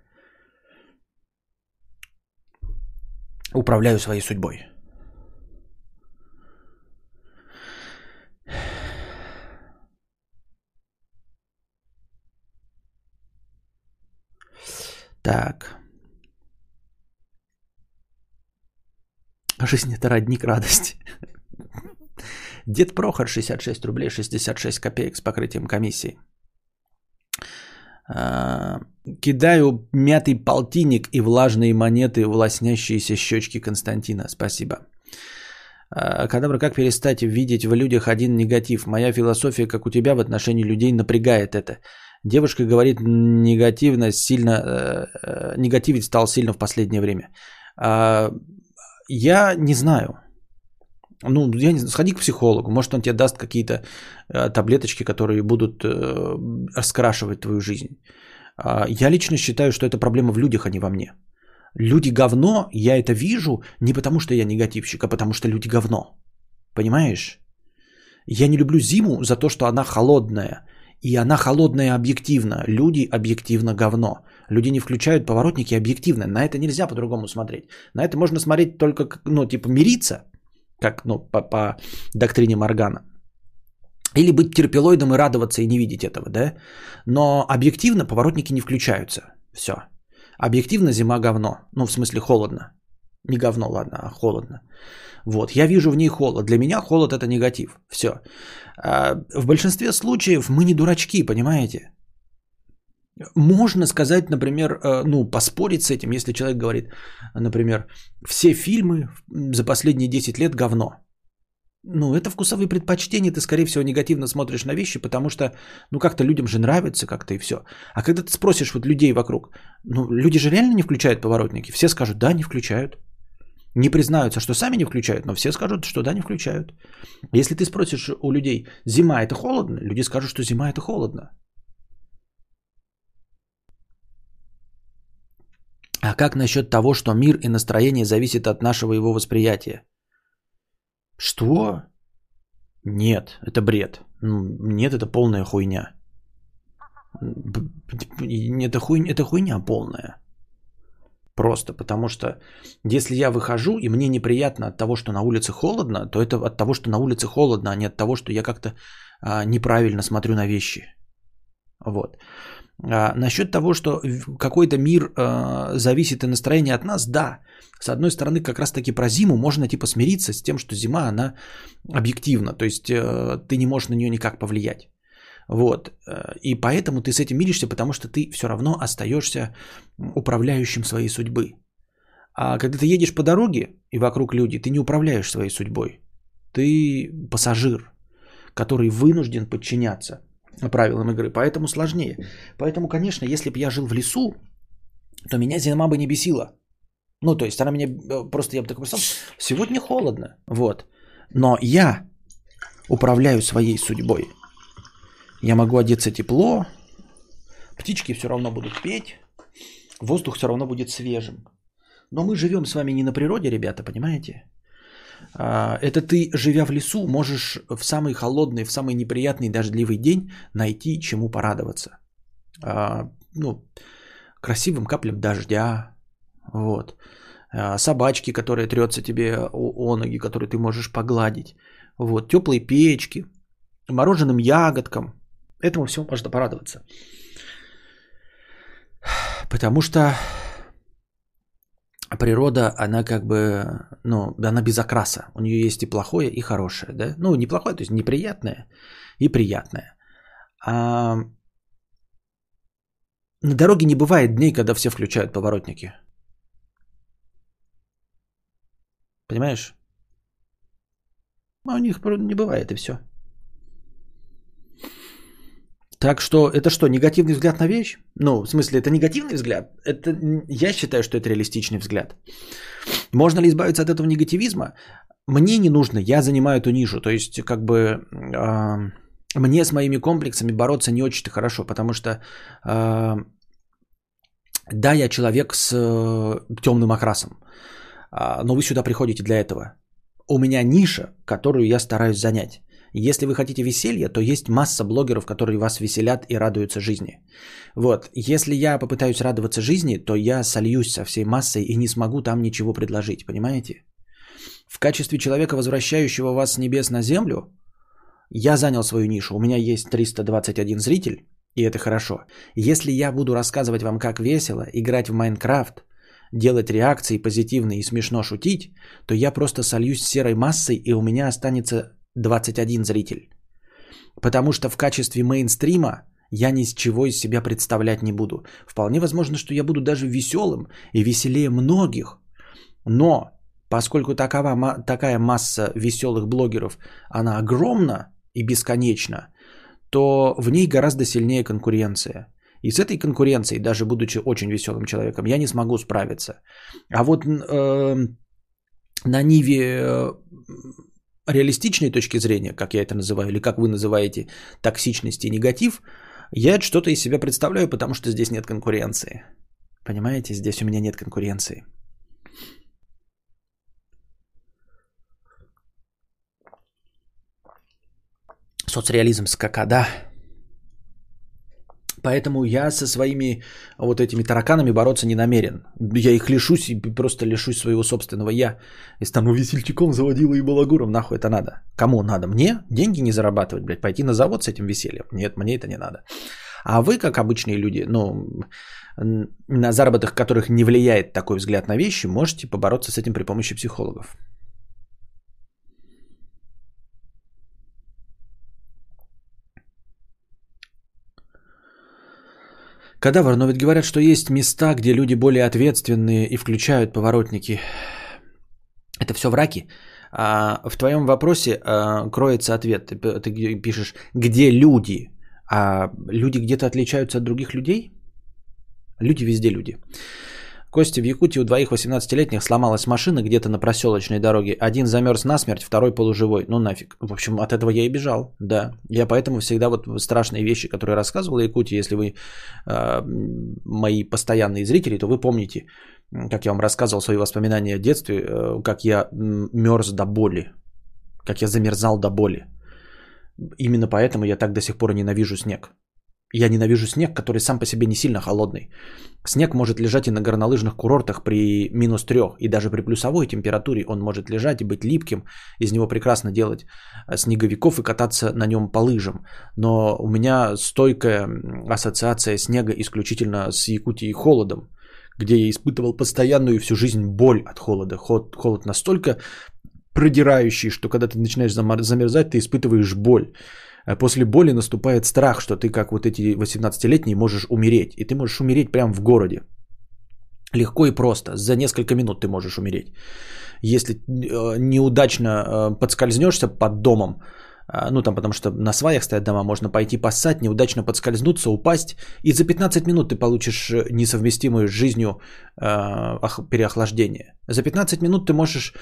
[SPEAKER 1] управляю своей судьбой. Так. Жизнь это родник радости. Дед Прохор 66 рублей 66 копеек с покрытием комиссии. А, кидаю мятый полтинник и влажные монеты в лоснящиеся щечки Константина. Спасибо. А, Кадабра, как перестать видеть в людях один негатив? Моя философия, как у тебя, в отношении людей напрягает это. Девушка говорит, негативно сильно, э, э, негативить стал сильно в последнее время. А, я не знаю. Ну, я не знаю, сходи к психологу, может он тебе даст какие-то э, таблеточки, которые будут э, раскрашивать твою жизнь. Э, я лично считаю, что это проблема в людях, а не во мне. Люди говно, я это вижу не потому, что я негативщик, а потому что люди говно. Понимаешь? Я не люблю зиму за то, что она холодная. И она холодная объективно. Люди объективно говно. Люди не включают поворотники объективно. На это нельзя по-другому смотреть. На это можно смотреть только, ну, типа, мириться – как ну, по, по доктрине Моргана. Или быть терпилоидом и радоваться и не видеть этого, да? Но объективно поворотники не включаются. Все. Объективно зима говно. Ну, в смысле холодно. Не говно, ладно, а холодно. Вот, я вижу в ней холод. Для меня холод это негатив. Все. А в большинстве случаев мы не дурачки, понимаете? Можно сказать, например, э, ну, поспорить с этим, если человек говорит, например, все фильмы за последние 10 лет говно. Ну, это вкусовые предпочтения, ты, скорее всего, негативно смотришь на вещи, потому что, ну, как-то людям же нравится как-то и все. А когда ты спросишь вот людей вокруг, ну, люди же реально не включают поворотники? Все скажут, да, не включают. Не признаются, что сами не включают, но все скажут, что да, не включают. Если ты спросишь у людей, зима это холодно, люди скажут, что зима это холодно. А как насчет того, что мир и настроение зависят от нашего его восприятия? Что? Нет, это бред. Нет, это полная хуйня. Это, хуйня, это хуйня полная. Просто потому что если я выхожу и мне неприятно от того, что на улице холодно, то это от того, что на улице холодно, а не от того, что я как-то а, неправильно смотрю на вещи. Вот. А, насчет того, что какой-то мир а, зависит и настроение от нас, да. С одной стороны, как раз таки про зиму можно типа смириться с тем, что зима, она объективна. То есть э, ты не можешь на нее никак повлиять. Вот. Э, и поэтому ты с этим миришься, потому что ты все равно остаешься управляющим своей судьбы. А когда ты едешь по дороге и вокруг люди, ты не управляешь своей судьбой. Ты пассажир, который вынужден подчиняться правилам игры. Поэтому сложнее. Поэтому, конечно, если бы я жил в лесу, то меня зима бы не бесила. Ну, то есть она мне э, просто, я бы такой представил, сегодня холодно, вот. Но я управляю своей судьбой. Я могу одеться тепло, птички все равно будут петь, воздух все равно будет свежим. Но мы живем с вами не на природе, ребята, понимаете? А, это ты, живя в лесу, можешь в самый холодный, в самый неприятный дождливый день найти чему порадоваться. А, ну, красивым каплям дождя, вот. А, собачки, которые трется тебе о, ноги, которые ты можешь погладить. Вот. Теплые печки, мороженым ягодкам. Этому всему можно порадоваться. Потому что природа, она как бы, ну, она без окраса. У нее есть и плохое, и хорошее, да? Ну, не плохое, то есть неприятное и приятное. А на дороге не бывает дней, когда все включают поворотники. Понимаешь? А у них не бывает, и все. Так что это что, негативный взгляд на вещь? Ну, в смысле, это негативный взгляд? Это, я считаю, что это реалистичный взгляд. Можно ли избавиться от этого негативизма? Мне не нужно, я занимаю эту нишу. То есть, как бы, э, мне с моими комплексами бороться не очень-то хорошо, потому что, э, да, я человек с э, темным окрасом, э, но вы сюда приходите для этого. У меня ниша, которую я стараюсь занять. Если вы хотите веселья, то есть масса блогеров, которые вас веселят и радуются жизни. Вот. Если я попытаюсь радоваться жизни, то я сольюсь со всей массой и не смогу там ничего предложить, понимаете? В качестве человека, возвращающего вас с небес на землю, я занял свою нишу. У меня есть 321 зритель, и это хорошо. Если я буду рассказывать вам, как весело играть в Майнкрафт, делать реакции позитивные и смешно шутить, то я просто сольюсь с серой массой, и у меня останется 21 зритель. Потому что в качестве мейнстрима я ни с чего из себя представлять не буду. Вполне возможно, что я буду даже веселым и веселее многих. Но поскольку такова, такая масса веселых блогеров, она огромна и бесконечна, то в ней гораздо сильнее конкуренция. И с этой конкуренцией, даже будучи очень веселым человеком, я не смогу справиться. А вот э, на Ниве э, реалистичной точки зрения, как я это называю, или как вы называете токсичность и негатив, я что-то из себя представляю, потому что здесь нет конкуренции. Понимаете, здесь у меня нет конкуренции. Соцреализм скакада. Поэтому я со своими вот этими тараканами бороться не намерен. Я их лишусь и просто лишусь своего собственного я. И стану весельчаком, заводила и балагуром. Нахуй это надо? Кому надо? Мне? Деньги не зарабатывать, блядь. Пойти на завод с этим весельем? Нет, мне это не надо. А вы, как обычные люди, ну, на заработок которых не влияет такой взгляд на вещи, можете побороться с этим при помощи психологов. Кадавр, но ведь говорят, что есть места, где люди более ответственные и включают поворотники. Это все враки. А в твоем вопросе а, кроется ответ. Ты, ты пишешь, где люди, а люди где-то отличаются от других людей? Люди везде люди. Костя, в Якутии у двоих 18-летних сломалась машина где-то на проселочной дороге. Один замерз насмерть, второй полуживой. Ну нафиг. В общем, от этого я и бежал. Да. Я поэтому всегда вот страшные вещи, которые рассказывал Якутии, если вы э, мои постоянные зрители, то вы помните, как я вам рассказывал свои воспоминания о детстве, э, как я мерз до боли. Как я замерзал до боли. Именно поэтому я так до сих пор ненавижу снег. Я ненавижу снег, который сам по себе не сильно холодный. Снег может лежать и на горнолыжных курортах при минус трех, и даже при плюсовой температуре он может лежать и быть липким. Из него прекрасно делать э, снеговиков и кататься на нем по лыжам. Но у меня стойкая ассоциация снега исключительно с Якутией холодом, где я испытывал постоянную всю жизнь боль от холода. Холод, холод настолько продирающий, что когда ты начинаешь замерзать, ты испытываешь боль. А после боли наступает страх, что ты как вот эти 18-летние можешь умереть. И ты можешь умереть прямо в городе. Легко и просто. За несколько минут ты можешь умереть. Если э, неудачно э, подскользнешься под домом, э, ну там потому что на сваях стоят дома, можно пойти поссать, неудачно подскользнуться, упасть, и за 15 минут ты получишь несовместимую с жизнью переохлаждение. За 15 минут ты можешь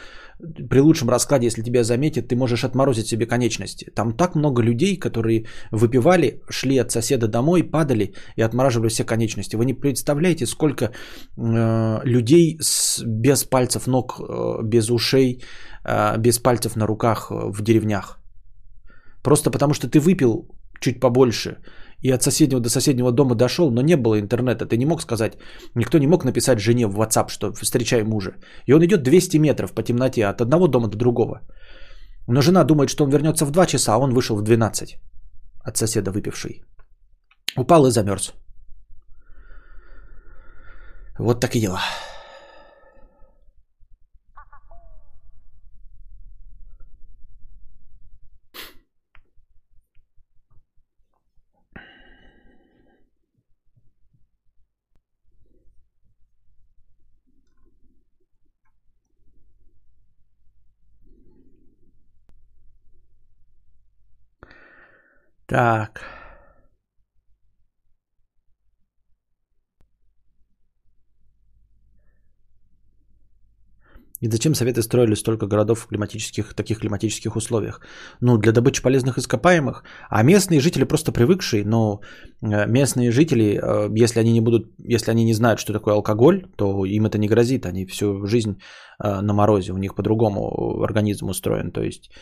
[SPEAKER 1] при лучшем раскладе, если тебя заметят, ты можешь отморозить себе конечности. Там так много людей, которые выпивали, шли от соседа домой, падали и отмораживали все конечности. Вы не представляете, сколько э, людей с, без пальцев ног, э, без ушей, э, без пальцев на руках э, в деревнях. Просто потому что ты выпил чуть побольше и от соседнего до соседнего дома дошел, но не было интернета. Ты не мог сказать, никто не мог написать жене в WhatsApp, что встречай мужа. И он идет 200 метров по темноте от одного дома до другого. Но жена думает, что он вернется в 2 часа, а он вышел в 12 от соседа выпивший. Упал и замерз. Вот так и дела. Так. И зачем Советы строили столько городов в климатических, таких климатических условиях? Ну, для добычи полезных ископаемых. А местные жители просто привыкшие, но э, местные жители, э, если они не будут, если они не знают, что такое алкоголь, то им это не грозит. Они всю жизнь э, на морозе, у них по-другому организм устроен. То есть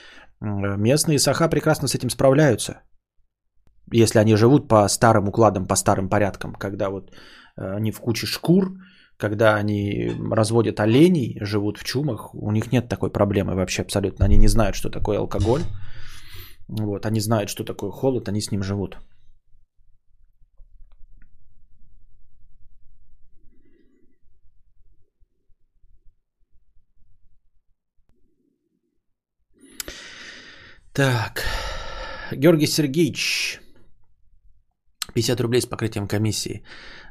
[SPEAKER 1] местные саха прекрасно с этим справляются если они живут по старым укладам, по старым порядкам, когда вот э, они в куче шкур, когда они разводят оленей, живут в чумах, у них нет такой проблемы вообще абсолютно. Они не знают, что такое алкоголь. Вот, они знают, что такое холод, они с ним живут. Так, Георгий Сергеевич, 50 рублей с покрытием комиссии.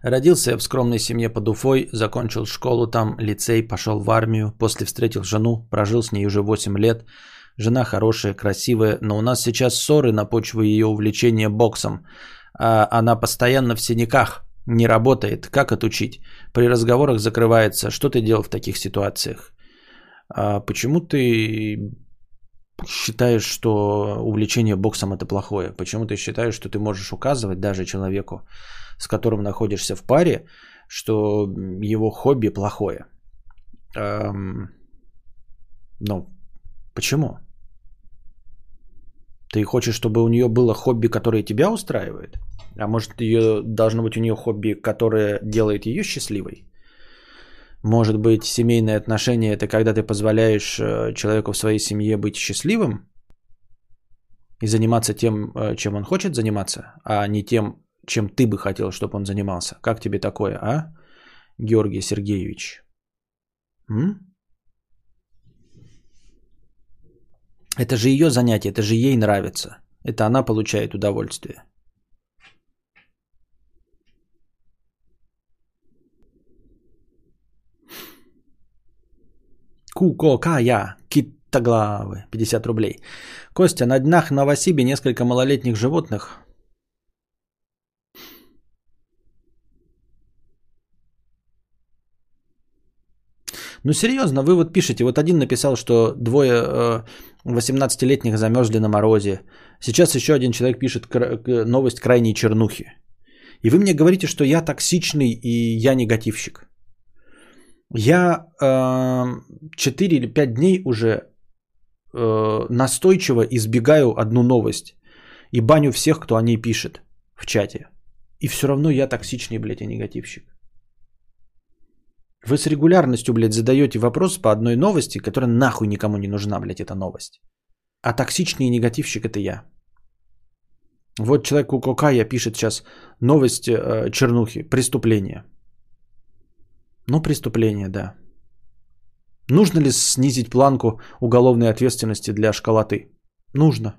[SPEAKER 1] Родился в скромной семье под Уфой, закончил школу там, лицей, пошел в армию. После встретил жену, прожил с ней уже 8 лет. Жена хорошая, красивая, но у нас сейчас ссоры на почве ее увлечения боксом. А она постоянно в синяках, не работает. Как отучить? При разговорах закрывается. Что ты делал в таких ситуациях? А почему ты считаешь, что увлечение боксом это плохое? Почему ты считаешь, что ты можешь указывать даже человеку, с которым находишься в паре, что его хобби плохое? Эм, ну, почему? Ты хочешь, чтобы у нее было хобби, которое тебя устраивает? А может, ее, должно быть у нее хобби, которое делает ее счастливой? Может быть, семейные отношения это когда ты позволяешь э, человеку в своей семье быть счастливым и заниматься тем, э, чем он хочет заниматься, а не тем, чем ты бы хотел, чтобы он занимался. Как тебе такое, а, Георгий Сергеевич? М? Это же ее занятие, это же ей нравится. Это она получает удовольствие. Кукокая, китоглавы, 50 рублей. Костя, на днях Новосибе несколько малолетних животных Ну серьезно, вы вот пишете, вот один написал, что двое э, 18-летних замерзли на морозе. Сейчас еще один человек пишет новость крайней чернухи. И вы мне говорите, что я токсичный и я негативщик. Я э, 4 или 5 дней уже э, настойчиво избегаю одну новость и баню всех, кто о ней пишет в чате. И все равно я токсичный, блядь, а негативщик. Вы с регулярностью, блядь, задаете вопрос по одной новости, которая нахуй никому не нужна, блядь, эта новость. А токсичный негативщик это я. Вот человек у Кокая пишет сейчас новость э, чернухи, преступление. Ну, преступление, да. Нужно ли снизить планку уголовной ответственности для школоты? Нужно.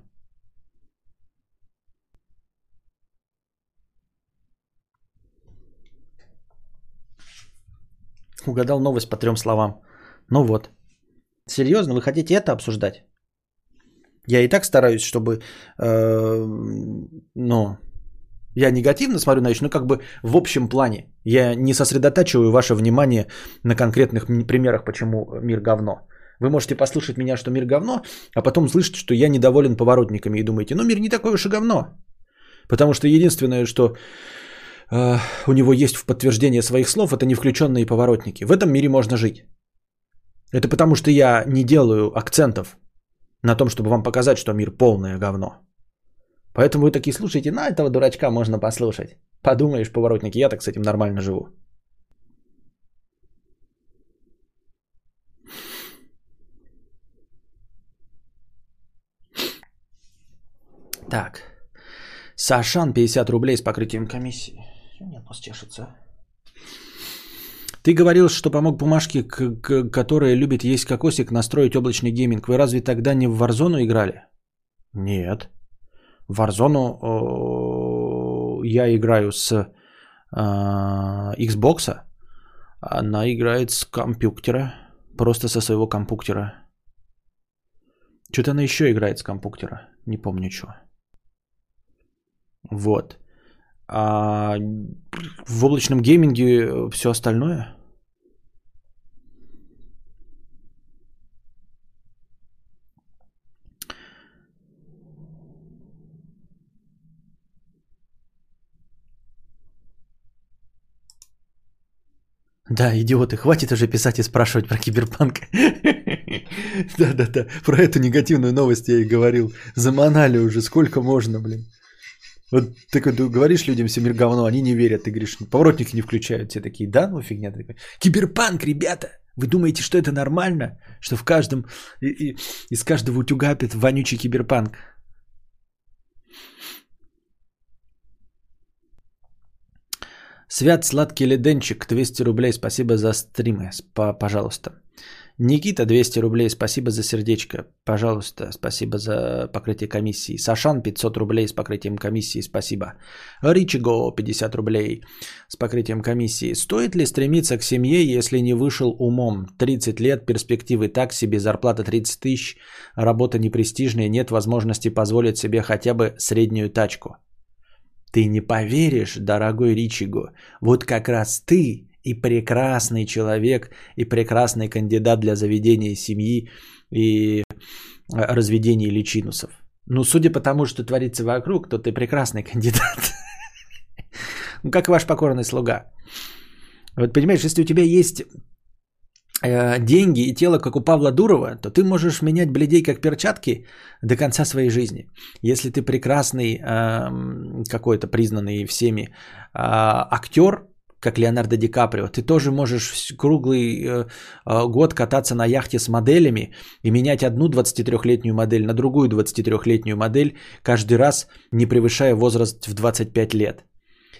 [SPEAKER 1] Угадал новость по трем словам. Ну вот. Серьезно, вы хотите это обсуждать? Я и так стараюсь, чтобы, э, ну, я негативно смотрю на вещи, но как бы в общем плане. Я не сосредотачиваю ваше внимание на конкретных примерах, почему мир говно. Вы можете послушать меня, что мир говно, а потом слышать, что я недоволен поворотниками и думаете, ну мир не такой уж и говно. Потому что единственное, что э, у него есть в подтверждение своих слов, это не включенные поворотники. В этом мире можно жить. Это потому что я не делаю акцентов на том, чтобы вам показать, что мир полное говно. Поэтому вы такие слушаете, на этого дурачка можно послушать. Подумаешь, поворотники, я так с этим нормально живу. Так. Сашан 50 рублей с покрытием комиссии. Нет, нос чешется. Ты говорил, что помог бумажке, которая любит есть кокосик, настроить облачный гейминг. Вы разве тогда не в Warzone играли? Нет. Warzone э, я играю с э, Xbox, она играет с компьютера, просто со своего компьютера. Что-то она еще играет с компьютера, не помню что. Вот. А в облачном гейминге все остальное? Да, идиоты, хватит уже писать и спрашивать про киберпанк. Да-да-да, про эту негативную новость я и говорил. Заманали уже, сколько можно, блин. Вот ты говоришь людям, все мир говно, они не верят, ты говоришь, поворотники не включают, все такие, да, ну фигня. Такая. Киберпанк, ребята, вы думаете, что это нормально? Что в каждом, и, и, из каждого утюга опять вонючий киберпанк? Свят Сладкий Леденчик, 200 рублей, спасибо за стримы, пожалуйста. Никита, 200 рублей, спасибо за сердечко, пожалуйста, спасибо за покрытие комиссии. Сашан, 500 рублей с покрытием комиссии, спасибо. Ричиго, 50 рублей с покрытием комиссии. Стоит ли стремиться к семье, если не вышел умом? 30 лет, перспективы так себе, зарплата 30 тысяч, работа непрестижная, нет возможности позволить себе хотя бы среднюю тачку. Ты не поверишь, дорогой Ричиго, вот как раз ты и прекрасный человек, и прекрасный кандидат для заведения семьи и э, разведения личинусов. Ну, судя по тому, что творится вокруг, то ты прекрасный кандидат. Ну, как ваш покорный слуга. Вот понимаешь, если у тебя есть деньги и тело, как у Павла Дурова, то ты можешь менять бледей как перчатки до конца своей жизни. Если ты прекрасный, э, какой-то признанный всеми э, актер, как Леонардо Ди Каприо, ты тоже можешь круглый э, э, год кататься на яхте с моделями и менять одну 23-летнюю модель на другую 23-летнюю модель каждый раз, не превышая возраст в 25 лет.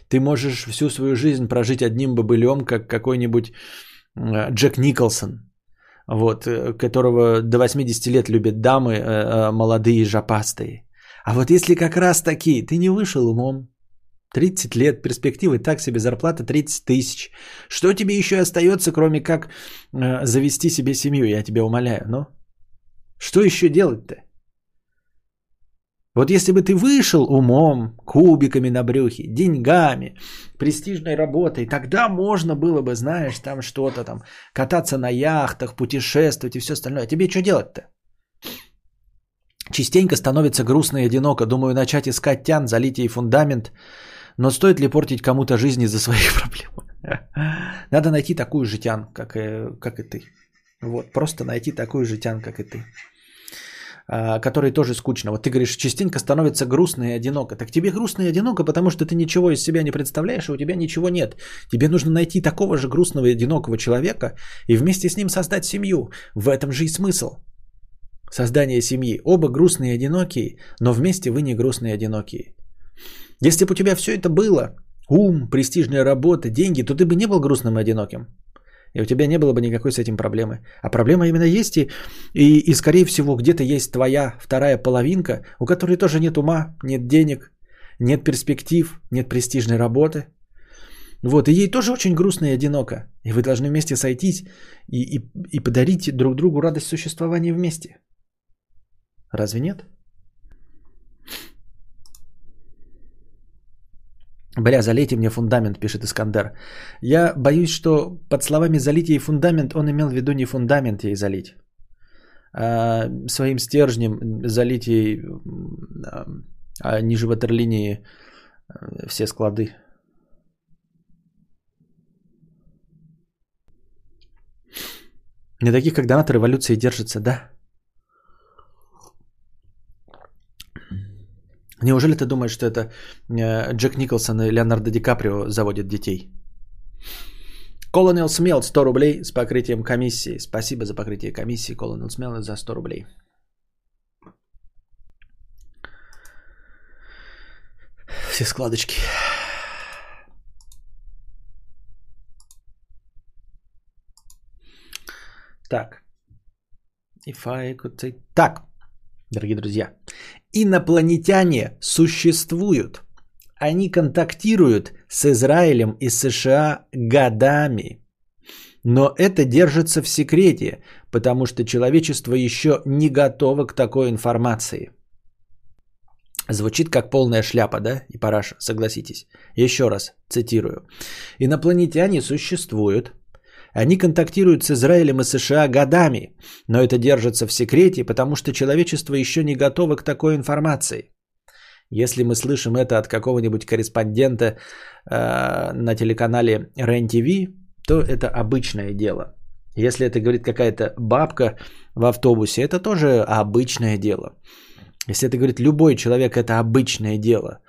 [SPEAKER 1] Ты можешь всю свою жизнь прожить одним бобылем, как какой-нибудь э, Джек Николсон, вот, э, которого до 80 лет любят дамы э, э, молодые жопастые. А вот если как раз таки ты не вышел умом, 30 лет, перспективы так себе, зарплата 30 тысяч. Что тебе еще остается, кроме как э, завести себе семью, я тебя умоляю, ну? Что еще делать-то? Вот если бы ты вышел умом, кубиками на брюхе, деньгами, престижной работой, тогда можно было бы, знаешь, там что-то там, кататься на яхтах, путешествовать и все остальное. А тебе что делать-то? Частенько становится грустно и одиноко. Думаю, начать искать тян, залить ей фундамент – но стоит ли портить кому-то жизнь из-за своих проблем? Надо найти такую же тян, как и, как и ты. Вот, просто найти такую же тян, как и ты. А, которой тоже скучно. Вот ты говоришь, частенько становится грустно и одиноко. Так тебе грустно и одиноко, потому что ты ничего из себя не представляешь, и у тебя ничего нет. Тебе нужно найти такого же грустного и одинокого человека и вместе с ним создать семью. В этом же и смысл создания семьи. Оба грустные и одинокие, но вместе вы не грустные и одинокие. Если бы у тебя все это было, ум, престижная работа, деньги, то ты бы не был грустным и одиноким. И у тебя не было бы никакой с этим проблемы. А проблема именно есть, и, и, и скорее всего, где-то есть твоя вторая половинка, у которой тоже нет ума, нет денег, нет перспектив, нет престижной работы. Вот, и ей тоже очень грустно и одиноко. И вы должны вместе сойтись и, и, и подарить друг другу радость существования вместе. Разве нет? Бля, залейте мне фундамент, пишет Искандер. Я боюсь, что под словами залить ей фундамент он имел в виду не фундамент ей залить, а своим стержнем залить ей а ниже ватерлинии э, все склады. На таких, как донат революции держится, да. Неужели ты думаешь, что это э, Джек Николсон и Леонардо Ди Каприо заводят детей? Colonel Смел 100 рублей с покрытием комиссии. Спасибо за покрытие комиссии, Colonel Смел, за 100 рублей. Все складочки. Так. If I could say... Так, дорогие друзья. Инопланетяне существуют. Они контактируют с Израилем и США годами. Но это держится в секрете, потому что человечество еще не готово к такой информации. Звучит как полная шляпа, да, и параша, согласитесь. Еще раз цитирую. Инопланетяне существуют, они контактируют с Израилем и США годами, но это держится в секрете, потому что человечество еще не готово к такой информации. Если мы слышим это от какого-нибудь корреспондента э, на телеканале РЕН-ТВ, то это обычное дело. Если это говорит какая-то бабка в автобусе, это тоже обычное дело. Если это говорит любой человек, это обычное дело.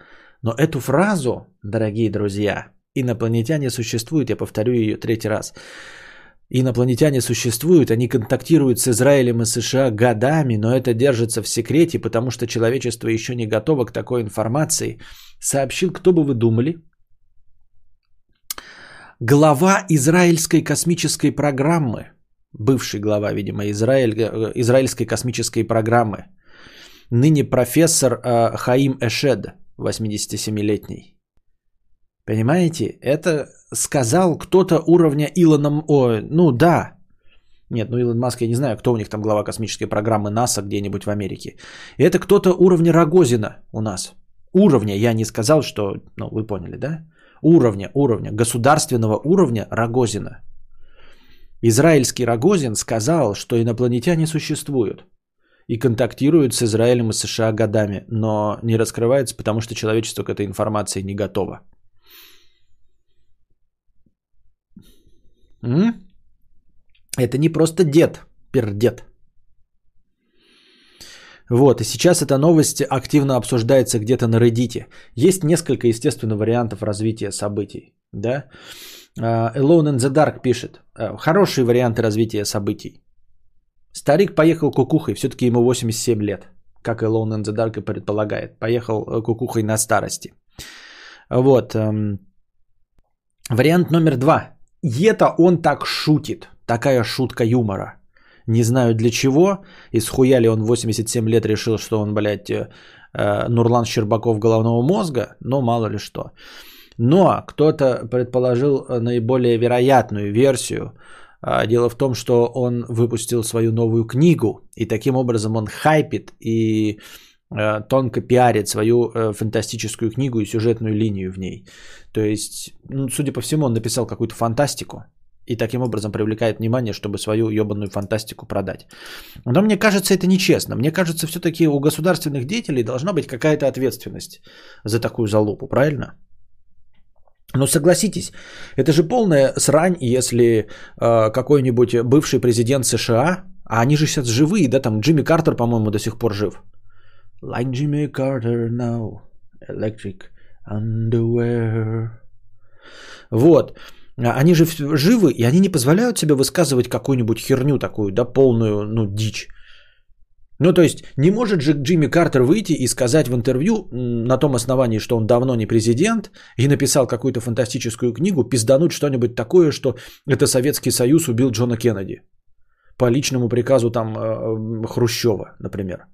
[SPEAKER 1] Но эту фразу, дорогие друзья, Инопланетяне существуют, я повторю ее третий раз. Инопланетяне существуют, они контактируют с Израилем и США годами, но это держится в секрете, потому что человечество еще не готово к такой информации. Сообщил, кто бы вы думали? Глава израильской космической программы, бывший глава, видимо, Израиль, э, израильской космической программы, ныне профессор э, Хаим Эшед, 87-летний. Понимаете? Это сказал кто-то уровня Илона... О, ну да. Нет, ну Илон Маск, я не знаю, кто у них там глава космической программы НАСА где-нибудь в Америке. Это кто-то уровня Рогозина у нас. Уровня, я не сказал, что... Ну, вы поняли, да? Уровня, уровня, государственного уровня Рогозина. Израильский Рогозин сказал, что инопланетяне существуют и контактируют с Израилем и США годами, но не раскрывается, потому что человечество к этой информации не готово. М? Это не просто дед, пердед. Вот, и сейчас эта новость активно обсуждается где-то на Reddit. Есть несколько, естественно, вариантов развития событий. Да? А, Alone in the Dark пишет. «А, хорошие варианты развития событий. Старик поехал кукухой, все-таки ему 87 лет, как Alone in the Dark и предполагает. Поехал э, кукухой на старости. Вот. Эм, вариант номер два. И это он так шутит. Такая шутка юмора. Не знаю для чего. И схуя ли он 87 лет решил, что он, блядь, э, э, Нурлан Щербаков головного мозга. Но мало ли что. Но кто-то предположил наиболее вероятную версию. А, дело в том, что он выпустил свою новую книгу. И таким образом он хайпит и э, тонко пиарит свою фантастическую книгу и сюжетную линию в ней. То есть, ну, судя по всему, он написал какую-то фантастику и таким образом привлекает внимание, чтобы свою ебаную фантастику продать. Но мне кажется, это нечестно. Мне кажется, все-таки у государственных деятелей должна быть какая-то ответственность за такую залупу, правильно? Но согласитесь, это же полная срань, если э, какой-нибудь бывший президент США А они же сейчас живые, да, там Джимми Картер, по-моему, до сих пор жив. Like Jimmy Carter now, electric underwear. Вот. Они же живы, и они не позволяют себе высказывать какую-нибудь херню такую, да, полную, ну, дичь. Ну, то есть, не может же Джимми Картер выйти и сказать в интервью на том основании, что он давно не президент и написал какую-то фантастическую книгу, пиздануть что-нибудь такое, что это Советский Союз убил Джона Кеннеди. По личному приказу там э, Хрущева, например.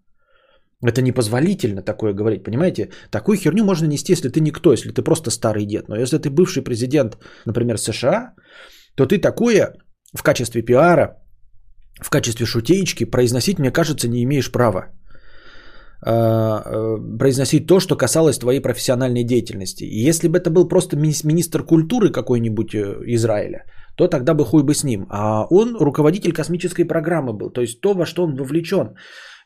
[SPEAKER 1] Это непозволительно такое говорить, понимаете? Такую херню можно нести, если ты никто, если ты просто старый дед. Но если ты бывший президент, например, США, то ты такое в качестве пиара в качестве шутеечки произносить, мне кажется, не имеешь права. А, э, произносить то, что касалось твоей профессиональной деятельности. И если бы это был просто министр культуры какой-нибудь э, Израиля, то тогда бы хуй бы с ним. А он руководитель космической программы был. То есть то, во что он вовлечен.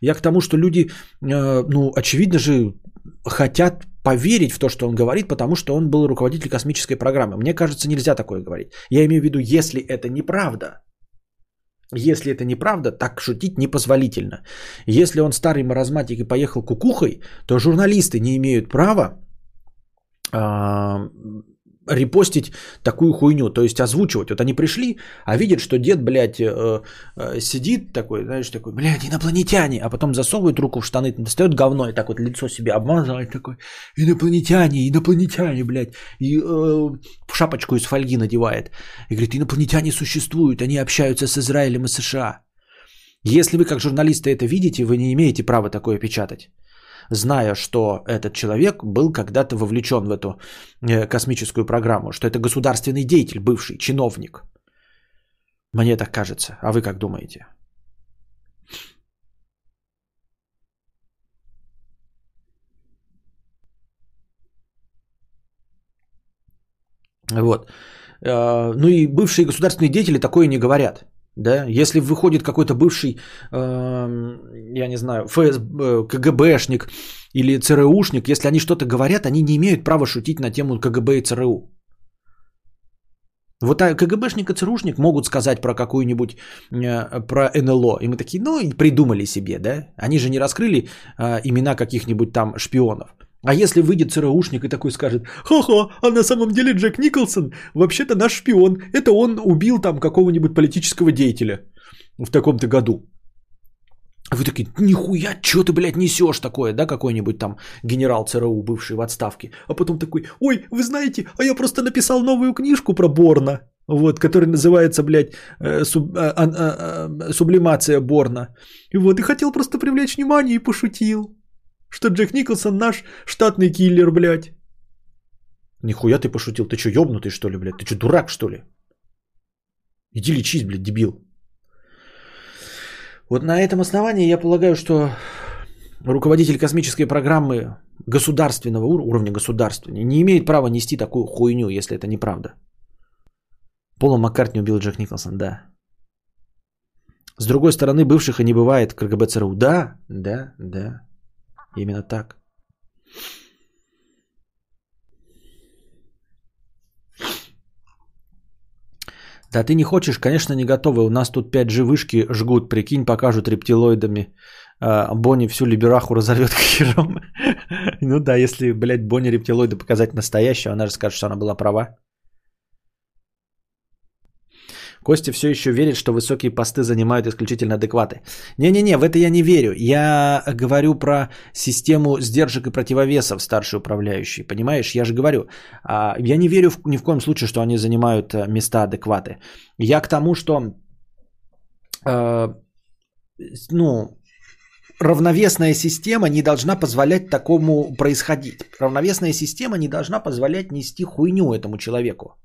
[SPEAKER 1] Я к тому, что люди, э, ну, очевидно же, хотят поверить в то, что он говорит, потому что он был руководитель космической программы. Мне кажется, нельзя такое говорить. Я имею в виду, если это неправда, если это неправда, так шутить непозволительно. Если он старый маразматик и поехал кукухой, то журналисты не имеют права а, репостить такую хуйню, то есть озвучивать. Вот они пришли, а видят, что дед, блядь, э, э, сидит такой, знаешь, такой, блядь, инопланетяне, а потом засовывает руку в штаны, достает говно и так вот лицо себе обмазывает, такой, инопланетяне, инопланетяне, блядь, и э, шапочку из фольги надевает. И говорит, инопланетяне существуют, они общаются с Израилем и США. Если вы как журналисты это видите, вы не имеете права такое печатать зная, что этот человек был когда-то вовлечен в эту э, космическую программу, что это государственный деятель, бывший чиновник. Мне так кажется. А вы как думаете? Вот. Э, ну и бывшие государственные деятели такое не говорят. Да? Если выходит какой-то бывший, э, я не знаю, ФС, э, КГБшник или ЦРУшник, если они что-то говорят, они не имеют права шутить на тему КГБ и ЦРУ. Вот КГБшник и ЦРУшник могут сказать про какую-нибудь, э, про НЛО. И мы такие, ну придумали себе, да? Они же не раскрыли э, имена каких-нибудь там шпионов. А если выйдет ЦРУшник и такой скажет, ха-ха, а на самом деле Джек Николсон вообще-то наш шпион, это он убил там какого-нибудь политического деятеля в таком-то году. Вы такие, нихуя, что ты, блядь, несешь такое, да, какой-нибудь там генерал ЦРУ, бывший в отставке. А потом такой, ой, вы знаете, а я просто написал новую книжку про Борна, вот, которая называется, блядь, э, суб, а, а, а, сублимация Борна. И вот, и хотел просто привлечь внимание и пошутил. Что Джек Николсон наш штатный киллер, блядь. Нихуя ты пошутил. Ты что, ёбнутый, что ли, блядь? Ты что, дурак, что ли? Иди лечись, блядь, дебил. Вот на этом основании я полагаю, что руководитель космической программы государственного уровня, государственный, не имеет права нести такую хуйню, если это неправда. Пола Маккартни убил Джек Николсон, да. С другой стороны, бывших и не бывает КГБ ЦРУ. Да, да, да. Именно так. Да ты не хочешь, конечно, не готовы. У нас тут 5 живышки жгут, прикинь, покажут рептилоидами. А, Бонни всю либераху разорвет к херам. ну да, если, блядь, Бонни рептилоида показать настоящую, она же скажет, что она была права. Костя все еще верит, что высокие посты занимают исключительно адекваты. Не-не-не, в это я не верю. Я говорю про систему сдержек и противовесов старший управляющий. Понимаешь, я же говорю. А, я не верю ни в коем случае, что они занимают э, места адекваты. Я к тому, что э, ну, равновесная система не должна позволять такому происходить. Равновесная система не должна позволять нести хуйню этому человеку.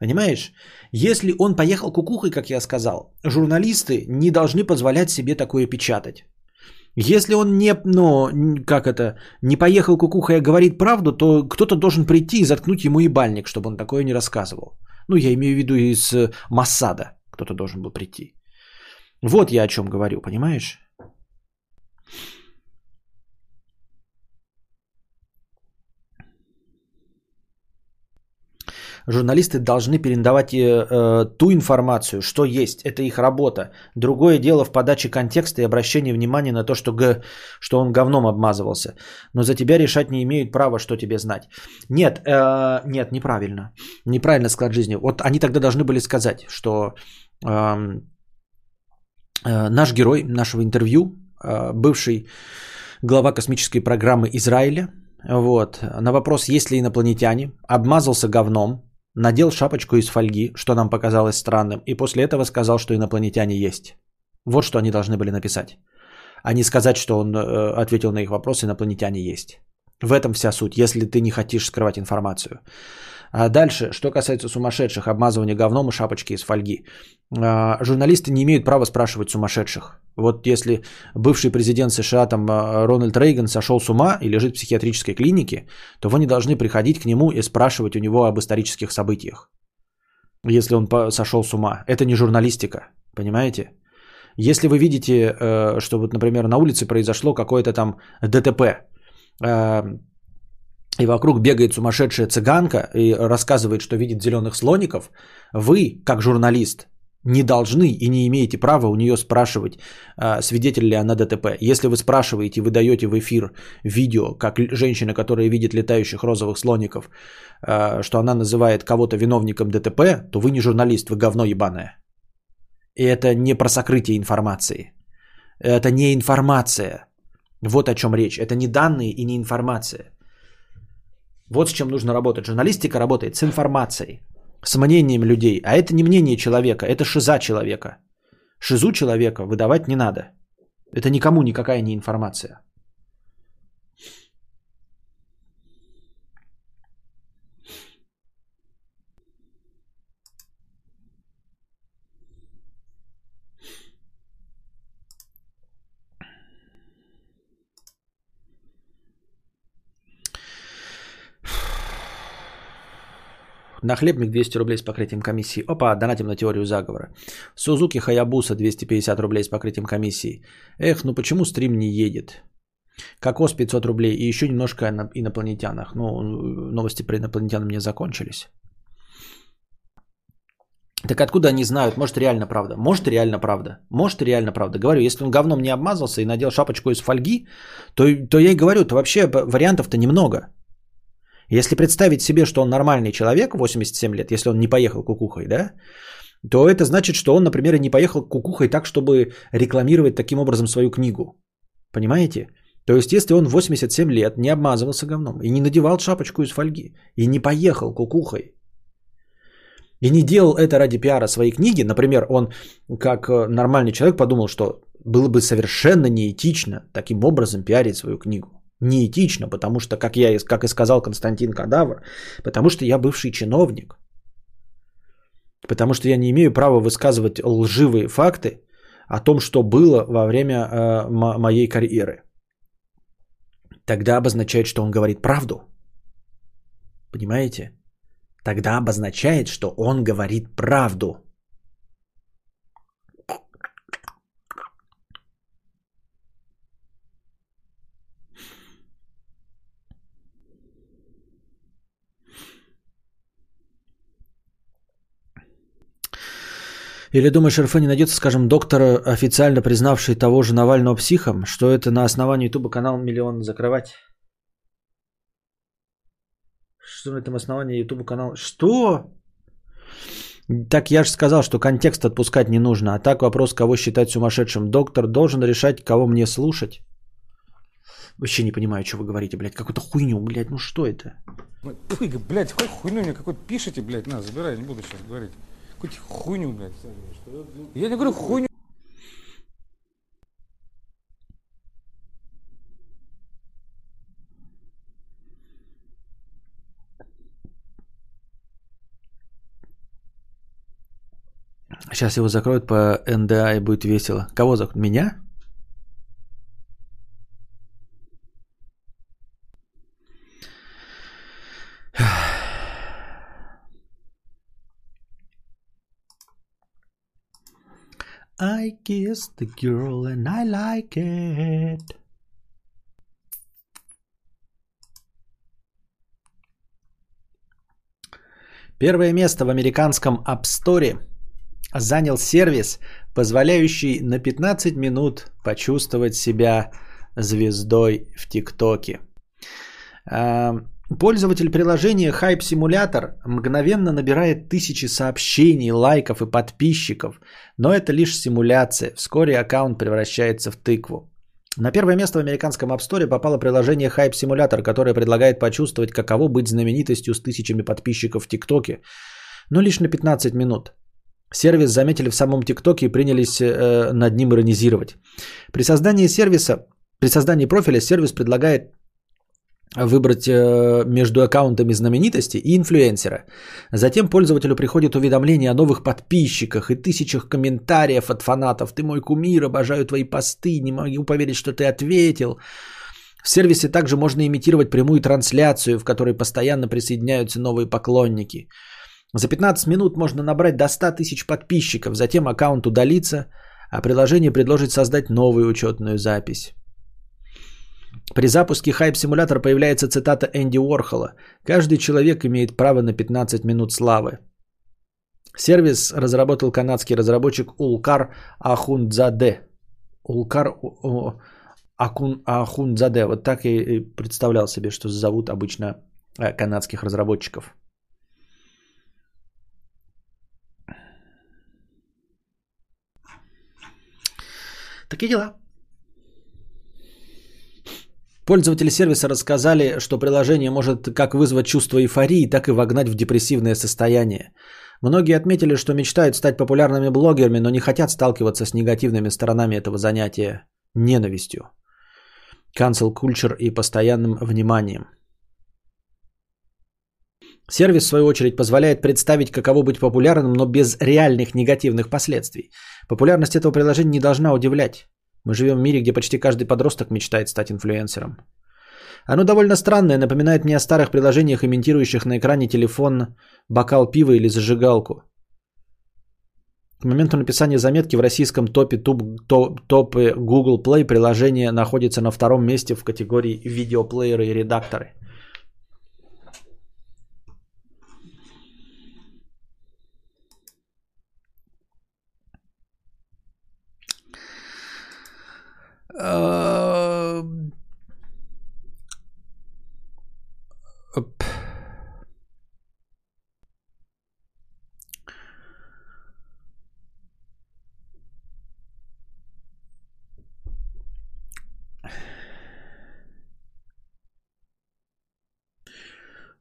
[SPEAKER 1] Понимаешь? Если он поехал кукухой, как я сказал, журналисты не должны позволять себе такое печатать. Если он не, ну, как это, не поехал кукухой, а говорит правду, то кто-то должен прийти и заткнуть ему ебальник, чтобы он такое не рассказывал. Ну, я имею в виду из Массада кто-то должен был прийти. Вот я о чем говорю, понимаешь? Журналисты должны передавать э, э, ту информацию, что есть. Это их работа. Другое дело в подаче контекста и обращении внимания на то, что, г, что он говном обмазывался. Но за тебя решать не имеют права, что тебе знать. Нет, э, нет, неправильно. Неправильно склад жизни. Вот они тогда должны были сказать, что э, э, наш герой нашего интервью, э, бывший глава космической программы Израиля, вот, на вопрос, есть ли инопланетяне, обмазался говном, надел шапочку из фольги, что нам показалось странным, и после этого сказал, что инопланетяне есть. Вот что они должны были написать. А не сказать, что он э, ответил на их вопрос, инопланетяне есть. В этом вся суть, если ты не хочешь скрывать информацию. А дальше, что касается сумасшедших, обмазывания говном и шапочки из фольги. А, журналисты не имеют права спрашивать сумасшедших. Вот если бывший президент США там а, Рональд Рейган сошел с ума и лежит в психиатрической клинике, то вы не должны приходить к нему и спрашивать у него об исторических событиях. Если он сошел с ума. Это не журналистика, понимаете? Если вы видите, э, что вот, например, на улице произошло какое-то там ДТП, э, и вокруг бегает сумасшедшая цыганка и рассказывает, что видит зеленых слоников, вы, как журналист, не должны и не имеете права у нее спрашивать, а, свидетель ли она ДТП. Если вы спрашиваете, вы даете в эфир видео, как женщина, которая видит летающих розовых слоников, а, что она называет кого-то виновником ДТП, то вы не журналист, вы говно ебаное. И это не про сокрытие информации. Это не информация. Вот о чем речь. Это не данные и не информация. Вот с чем нужно работать. Журналистика работает с информацией, с мнением людей. А это не мнение человека, это шиза человека. Шизу человека выдавать не надо. Это никому никакая не информация. Нахлебник 200 рублей с покрытием комиссии. Опа, донатим на теорию заговора. Сузуки Хаябуса 250 рублей с покрытием комиссии. Эх, ну почему стрим не едет? Кокос 500 рублей и еще немножко о инопланетянах. Ну, новости про инопланетян у меня закончились. Так откуда они знают? Может, реально правда? Может, реально правда? Может, реально правда? Говорю, если он говном не обмазался и надел шапочку из фольги, то, то я и говорю, то вообще вариантов-то немного. Если представить себе, что он нормальный человек, 87 лет, если он не поехал кукухой, да, то это значит, что он, например, не поехал кукухой так, чтобы рекламировать таким образом свою книгу. Понимаете? То есть, если он 87 лет не обмазывался говном и не надевал шапочку из фольги, и не поехал кукухой, и не делал это ради пиара своей книги, например, он как э, нормальный человек подумал, что было бы совершенно неэтично таким образом пиарить свою книгу неэтично, потому что, как я как и сказал Константин Кадавр, потому что я бывший чиновник, потому что я не имею права высказывать лживые факты о том, что было во время э, моей карьеры. Тогда обозначает, что он говорит правду. Понимаете? Тогда обозначает, что он говорит правду. Или думаешь, РФ не найдется, скажем, доктора, официально признавший того же Навального психом, что это на основании Ютуба канал миллион закрывать? Что на этом основании Ютуба канал? Что? Так я же сказал, что контекст отпускать не нужно. А так вопрос, кого считать сумасшедшим. Доктор должен решать, кого мне слушать. Вообще не понимаю, что вы говорите, блядь. Какую-то хуйню, блядь. Ну что это?
[SPEAKER 2] Ой, блядь, хуйню мне какой-то пишите, блядь. На, забирай, не буду сейчас говорить. Какую-то хуйню, блядь. Я не говорю хуйню.
[SPEAKER 1] Сейчас его закроют по НДА и будет весело. Кого закроют? Меня? I kissed the girl and I like it. Первое место в американском App Store занял сервис, позволяющий на 15 минут почувствовать себя звездой в ТикТоке. Пользователь приложения Hype Simulator мгновенно набирает тысячи сообщений, лайков и подписчиков, но это лишь симуляция. Вскоре аккаунт превращается в тыкву. На первое место в американском App Store попало приложение Hype Simulator, которое предлагает почувствовать, каково быть знаменитостью с тысячами подписчиков в ТикТоке, но лишь на 15 минут. Сервис заметили в самом ТикТоке и принялись э, над ним иронизировать. При создании сервиса, при создании профиля сервис предлагает выбрать э, между аккаунтами знаменитости и инфлюенсера. Затем пользователю приходит уведомление о новых подписчиках и тысячах комментариев от фанатов. Ты мой кумир, обожаю твои посты, не могу поверить, что ты ответил. В сервисе также можно имитировать прямую трансляцию, в которой постоянно присоединяются новые поклонники. За 15 минут можно набрать до 100 тысяч подписчиков, затем аккаунт удалится, а приложение предложит создать новую учетную запись. При запуске Hype Simulator появляется цитата Энди Уорхола. «Каждый человек имеет право на 15 минут славы». Сервис разработал канадский разработчик Улкар Ахундзаде. Улкар Акун, Ахундзаде. Вот так и представлял себе, что зовут обычно э, канадских разработчиков. Такие дела. Пользователи сервиса рассказали, что приложение может как вызвать чувство эйфории, так и вогнать в депрессивное состояние. Многие отметили, что мечтают стать популярными блогерами, но не хотят сталкиваться с негативными сторонами этого занятия – ненавистью, cancel culture и постоянным вниманием. Сервис, в свою очередь, позволяет представить, каково быть популярным, но без реальных негативных последствий. Популярность этого приложения не должна удивлять. Мы живем в мире, где почти каждый подросток мечтает стать инфлюенсером. Оно довольно странное, напоминает мне о старых приложениях, имитирующих на экране телефон, бокал пива или зажигалку. К моменту написания заметки в российском топе топ, топы Google Play приложение находится на втором месте в категории видеоплееры и редакторы –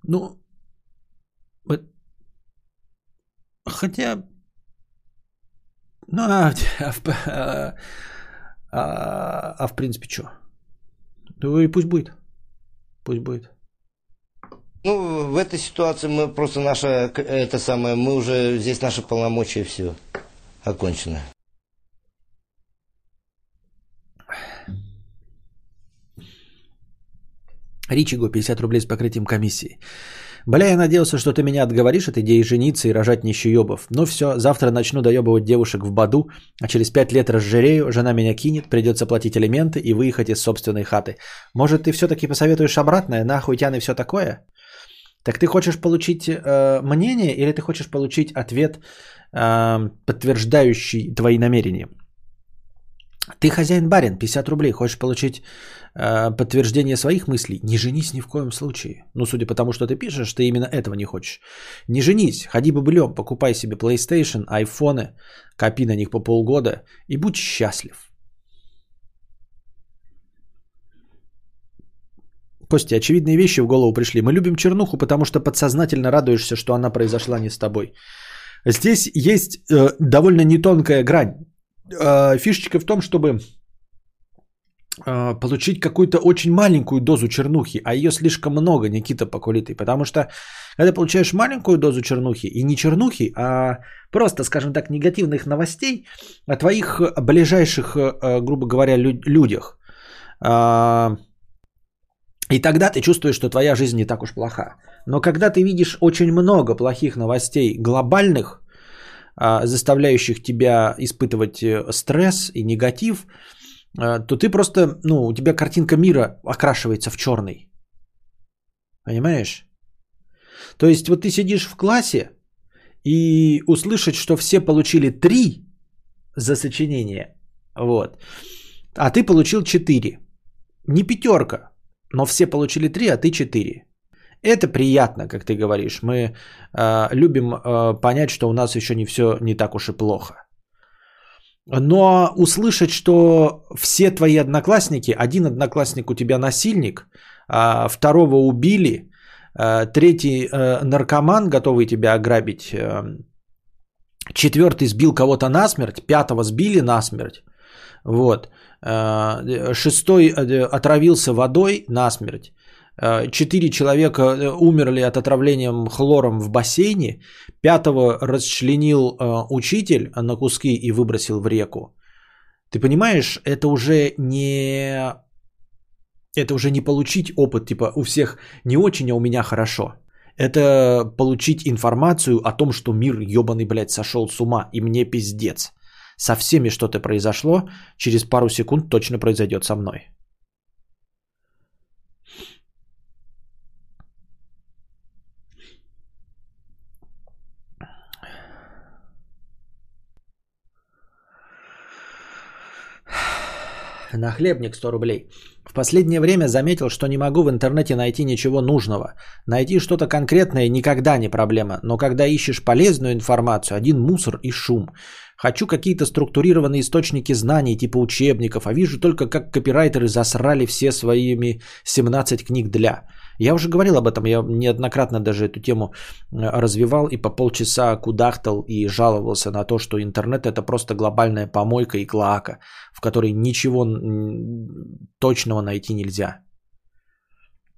[SPEAKER 1] ну, хотя, ну, а, а, а, в принципе что? Ну и пусть будет. Пусть будет.
[SPEAKER 3] Ну, в этой ситуации мы просто наша, это самое, мы уже, здесь наши полномочия все окончено.
[SPEAKER 1] Ричиго 50 рублей с покрытием комиссии. Бля, я надеялся, что ты меня отговоришь от идеи жениться и рожать нищеебов. Ну все, завтра начну доебывать девушек в Баду, а через пять лет разжирею, жена меня кинет, придется платить элементы и выехать из собственной хаты. Может, ты все-таки посоветуешь обратное, нахуй тян и все такое? Так ты хочешь получить э, мнение или ты хочешь получить ответ, э, подтверждающий твои намерения? Ты хозяин барин, 50 рублей, хочешь получить э, подтверждение своих мыслей? Не женись ни в коем случае. Ну, судя по тому, что ты пишешь, ты именно этого не хочешь. Не женись, ходи бобылем, покупай себе PlayStation, айфоны, копи на них по полгода и будь счастлив. Костя, очевидные вещи в голову пришли. Мы любим чернуху, потому что подсознательно радуешься, что она произошла не с тобой. Здесь есть э, довольно нетонкая грань. Э, фишечка в том, чтобы э, получить какую-то очень маленькую дозу чернухи, а ее слишком много, Никита Покулитый. Потому что когда получаешь маленькую дозу чернухи, и не чернухи, а просто, скажем так, негативных новостей о твоих ближайших, э, грубо говоря, людях, и тогда ты чувствуешь, что твоя жизнь не так уж плоха. Но когда ты видишь очень много плохих новостей глобальных, заставляющих тебя испытывать э, стресс и негатив, а, то ты просто, ну, у тебя картинка мира окрашивается в черный. Понимаешь? То есть вот ты сидишь в классе и услышать, что все получили 3 за сочинение, вот, а ты получил 4. Не пятерка, но все получили 3, а ты 4. Это приятно, как ты говоришь. Мы э, любим э, понять, что у нас еще не все не так уж и плохо. Но услышать, что все твои одноклассники, один одноклассник у тебя насильник, а второго убили, а третий э, наркоман, готовый тебя ограбить, э, четвертый сбил кого-то насмерть, пятого сбили насмерть, вот, э, шестой отравился водой насмерть, Э, четыре человека э, умерли от отравления хлором в бассейне, пятого расчленил э, учитель на куски и выбросил в реку. Ты понимаешь, это уже не... Это уже не получить опыт, типа у всех не очень, а у меня хорошо. Это получить информацию о том, что мир ебаный, блядь, сошел с ума, и мне пиздец. Со всеми что-то произошло, через пару секунд точно произойдет со мной. Нахлебник 100 рублей. В последнее время заметил, что не могу в интернете найти ничего нужного. Найти что-то конкретное никогда не проблема, но когда ищешь полезную информацию, один мусор и шум. Хочу какие-то структурированные источники знаний, типа учебников, а вижу только, как копирайтеры засрали все своими 17 книг для. Я уже говорил об этом, я неоднократно даже эту тему э, развивал и по полчаса кудахтал и жаловался на то, что интернет это просто глобальная помойка и клоака, в которой ничего точного найти нельзя.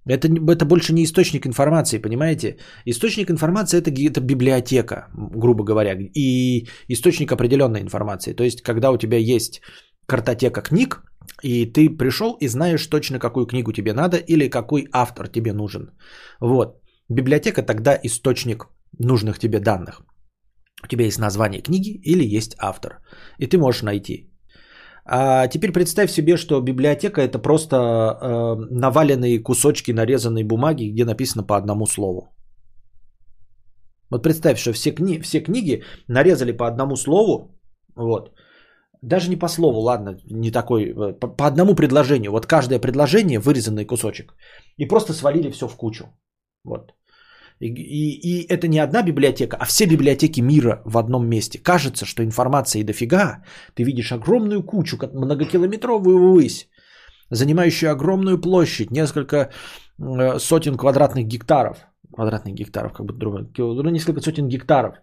[SPEAKER 1] Это, это больше не источник информации, понимаете? Источник информации это, это библиотека, грубо говоря, и источник определенной информации. То есть, когда у тебя есть картотека книг, и ты пришел и знаешь точно, какую книгу тебе надо или какой автор тебе нужен. Вот. Библиотека тогда источник нужных тебе данных. У тебя есть название книги или есть автор. И ты можешь найти. А теперь представь себе, что библиотека это просто э, наваленные кусочки нарезанной бумаги, где написано по одному слову. Вот представь, что все, кни- все книги нарезали по одному слову, вот, даже не по слову, ладно, не такой, э, по, по одному предложению. Вот каждое предложение вырезанный кусочек. И просто свалили все в кучу. Вот. И, и, и это не одна библиотека, а все библиотеки мира в одном месте. Кажется, что информации дофига. Ты видишь огромную кучу, как многокилометровую высь, занимающую огромную площадь, несколько э, сотен квадратных гектаров. Квадратных гектаров, как бы другое. Ну, несколько сотен гектаров.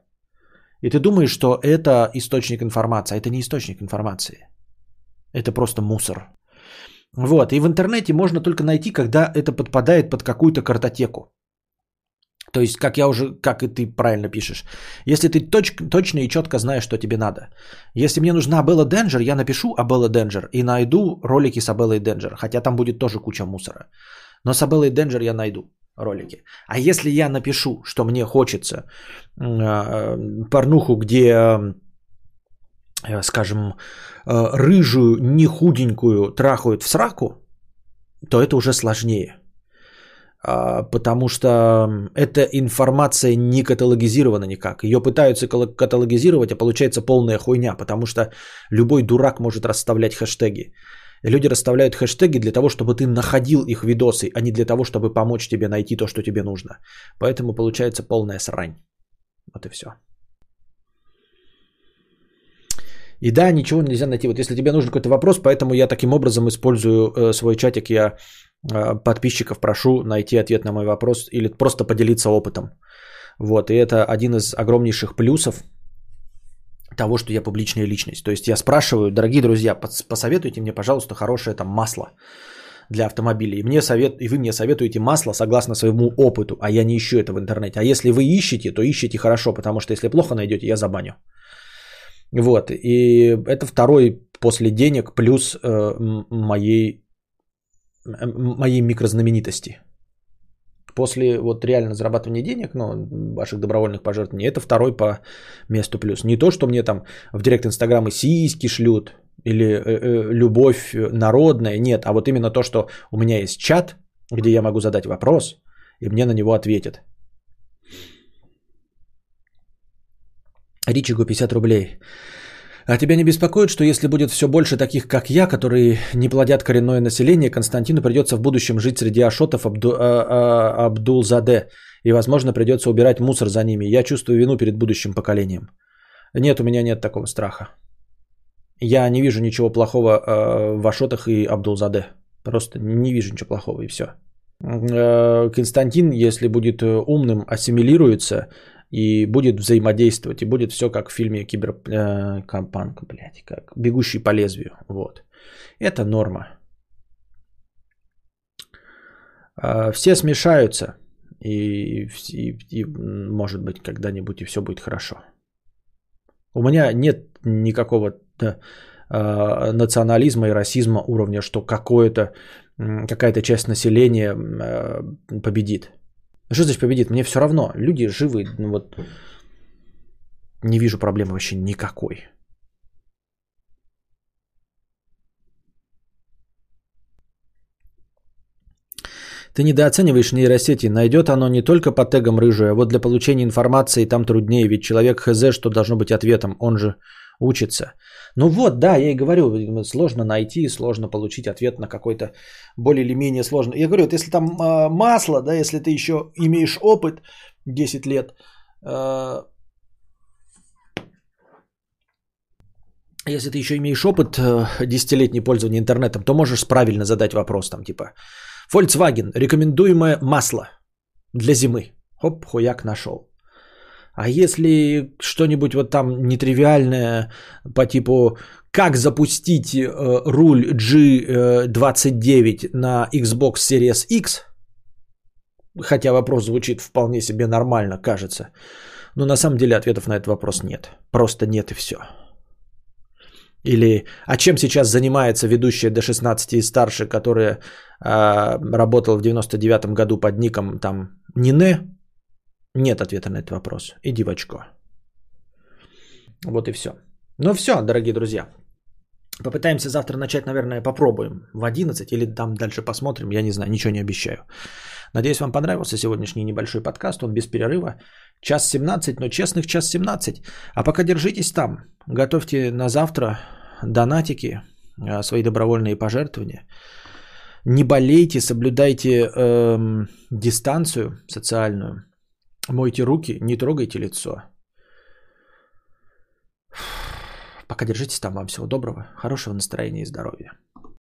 [SPEAKER 1] И ты думаешь, что это источник информации, а это не источник информации. Это просто мусор. Вот, и в интернете можно только найти, когда это подпадает под какую-то картотеку. То есть, как я уже, как и ты правильно пишешь, если ты точ, точно и четко знаешь, что тебе надо. Если мне нужна Абелла Денджер, я напишу Абелла Денджер и найду ролики с Абеллой Денджер, хотя там будет тоже куча мусора. Но с Абеллой Денджер я найду ролики. А если я напишу, что мне хочется э, порнуху, где, э, скажем, э, рыжую, не худенькую трахают в сраку, то это уже сложнее. А, потому что эта информация не каталогизирована никак. Ее пытаются каталогизировать, а получается полная хуйня, потому что любой дурак может расставлять хэштеги. Люди расставляют хэштеги для того, чтобы ты находил их видосы, а не для того, чтобы помочь тебе найти то, что тебе нужно. Поэтому получается полная срань. Вот и все. И да, ничего нельзя найти. Вот если тебе нужен какой-то вопрос, поэтому я таким образом использую э, свой чатик. Я э, подписчиков прошу найти ответ на мой вопрос или просто поделиться опытом. Вот, и это один из огромнейших плюсов того, что я публичная личность. То есть я спрашиваю, дорогие друзья, посоветуйте мне, пожалуйста, хорошее там масло для автомобиля. И, мне совет, и вы мне советуете масло согласно своему опыту, а я не ищу это в интернете. А если вы ищете, то ищите хорошо, потому что если плохо найдете, я забаню. Вот, и это второй после денег плюс э, моей, моей микрознаменитости после вот реально зарабатывания денег, ну, ваших добровольных пожертвований, это второй по месту плюс. Не то, что мне там в директ Инстаграма сиськи шлют или э, э, любовь э, народная, нет, а вот именно то, что у меня есть чат, где я могу задать вопрос, и мне на него ответят. Ричигу 50 рублей. А тебя не беспокоит, что если будет все больше таких, как я, которые не плодят коренное население, Константину придется в будущем жить среди ашотов Абду, а, а, Абдулзаде, и, возможно, придется убирать мусор за ними. Я чувствую вину перед будущим поколением. Нет, у меня нет такого страха. Я не вижу ничего плохого э, в Ашотах и Абдулзаде. Просто не вижу ничего плохого и все. Э, Константин, если будет э, умным, ассимилируется и будет взаимодействовать, и будет все как в фильме Киберпанк, э, блядь, как «Бегущий по лезвию». Вот. Это норма. Э, все смешаются, и, и, и может быть когда-нибудь и все будет хорошо. У меня нет никакого э, национализма и расизма уровня, что какое-то, какая-то часть населения э, победит. Что значит победит? Мне все равно. Люди живы. Ну вот не вижу проблемы вообще никакой. Ты недооцениваешь нейросети. Найдет оно не только по тегам рыжую, а вот для получения информации там труднее, ведь человек хз, что должно быть ответом, он же учится. Ну вот, да, я и говорю, сложно найти, сложно получить ответ на какой-то более или менее сложный. Я говорю, вот если там э, масло, да, если ты еще имеешь опыт 10 лет, э, если ты еще имеешь опыт э, 10-летний пользования интернетом, то можешь правильно задать вопрос там типа Volkswagen, рекомендуемое масло для зимы. Хоп, хуяк нашел. А если что-нибудь вот там нетривиальное по типу как запустить э, руль G29 на Xbox Series X, хотя вопрос звучит вполне себе нормально, кажется, но на самом деле ответов на этот вопрос нет. Просто нет и все. Или а чем сейчас занимается ведущая до 16 и старше, которая э, работала в 99 году под ником там Нине? Нет ответа на этот вопрос. Иди в очко. Вот и все. Ну все, дорогие друзья. Попытаемся завтра начать, наверное, попробуем в 11 или там дальше посмотрим. Я не знаю, ничего не обещаю. Надеюсь, вам понравился сегодняшний небольшой подкаст. Он без перерыва. Час 17, но честных час 17. А пока держитесь там. Готовьте на завтра донатики, а, свои добровольные пожертвования. Не болейте, соблюдайте эм, дистанцию социальную. Мойте руки, не трогайте лицо. Пока держитесь там. Вам всего доброго, хорошего настроения и здоровья.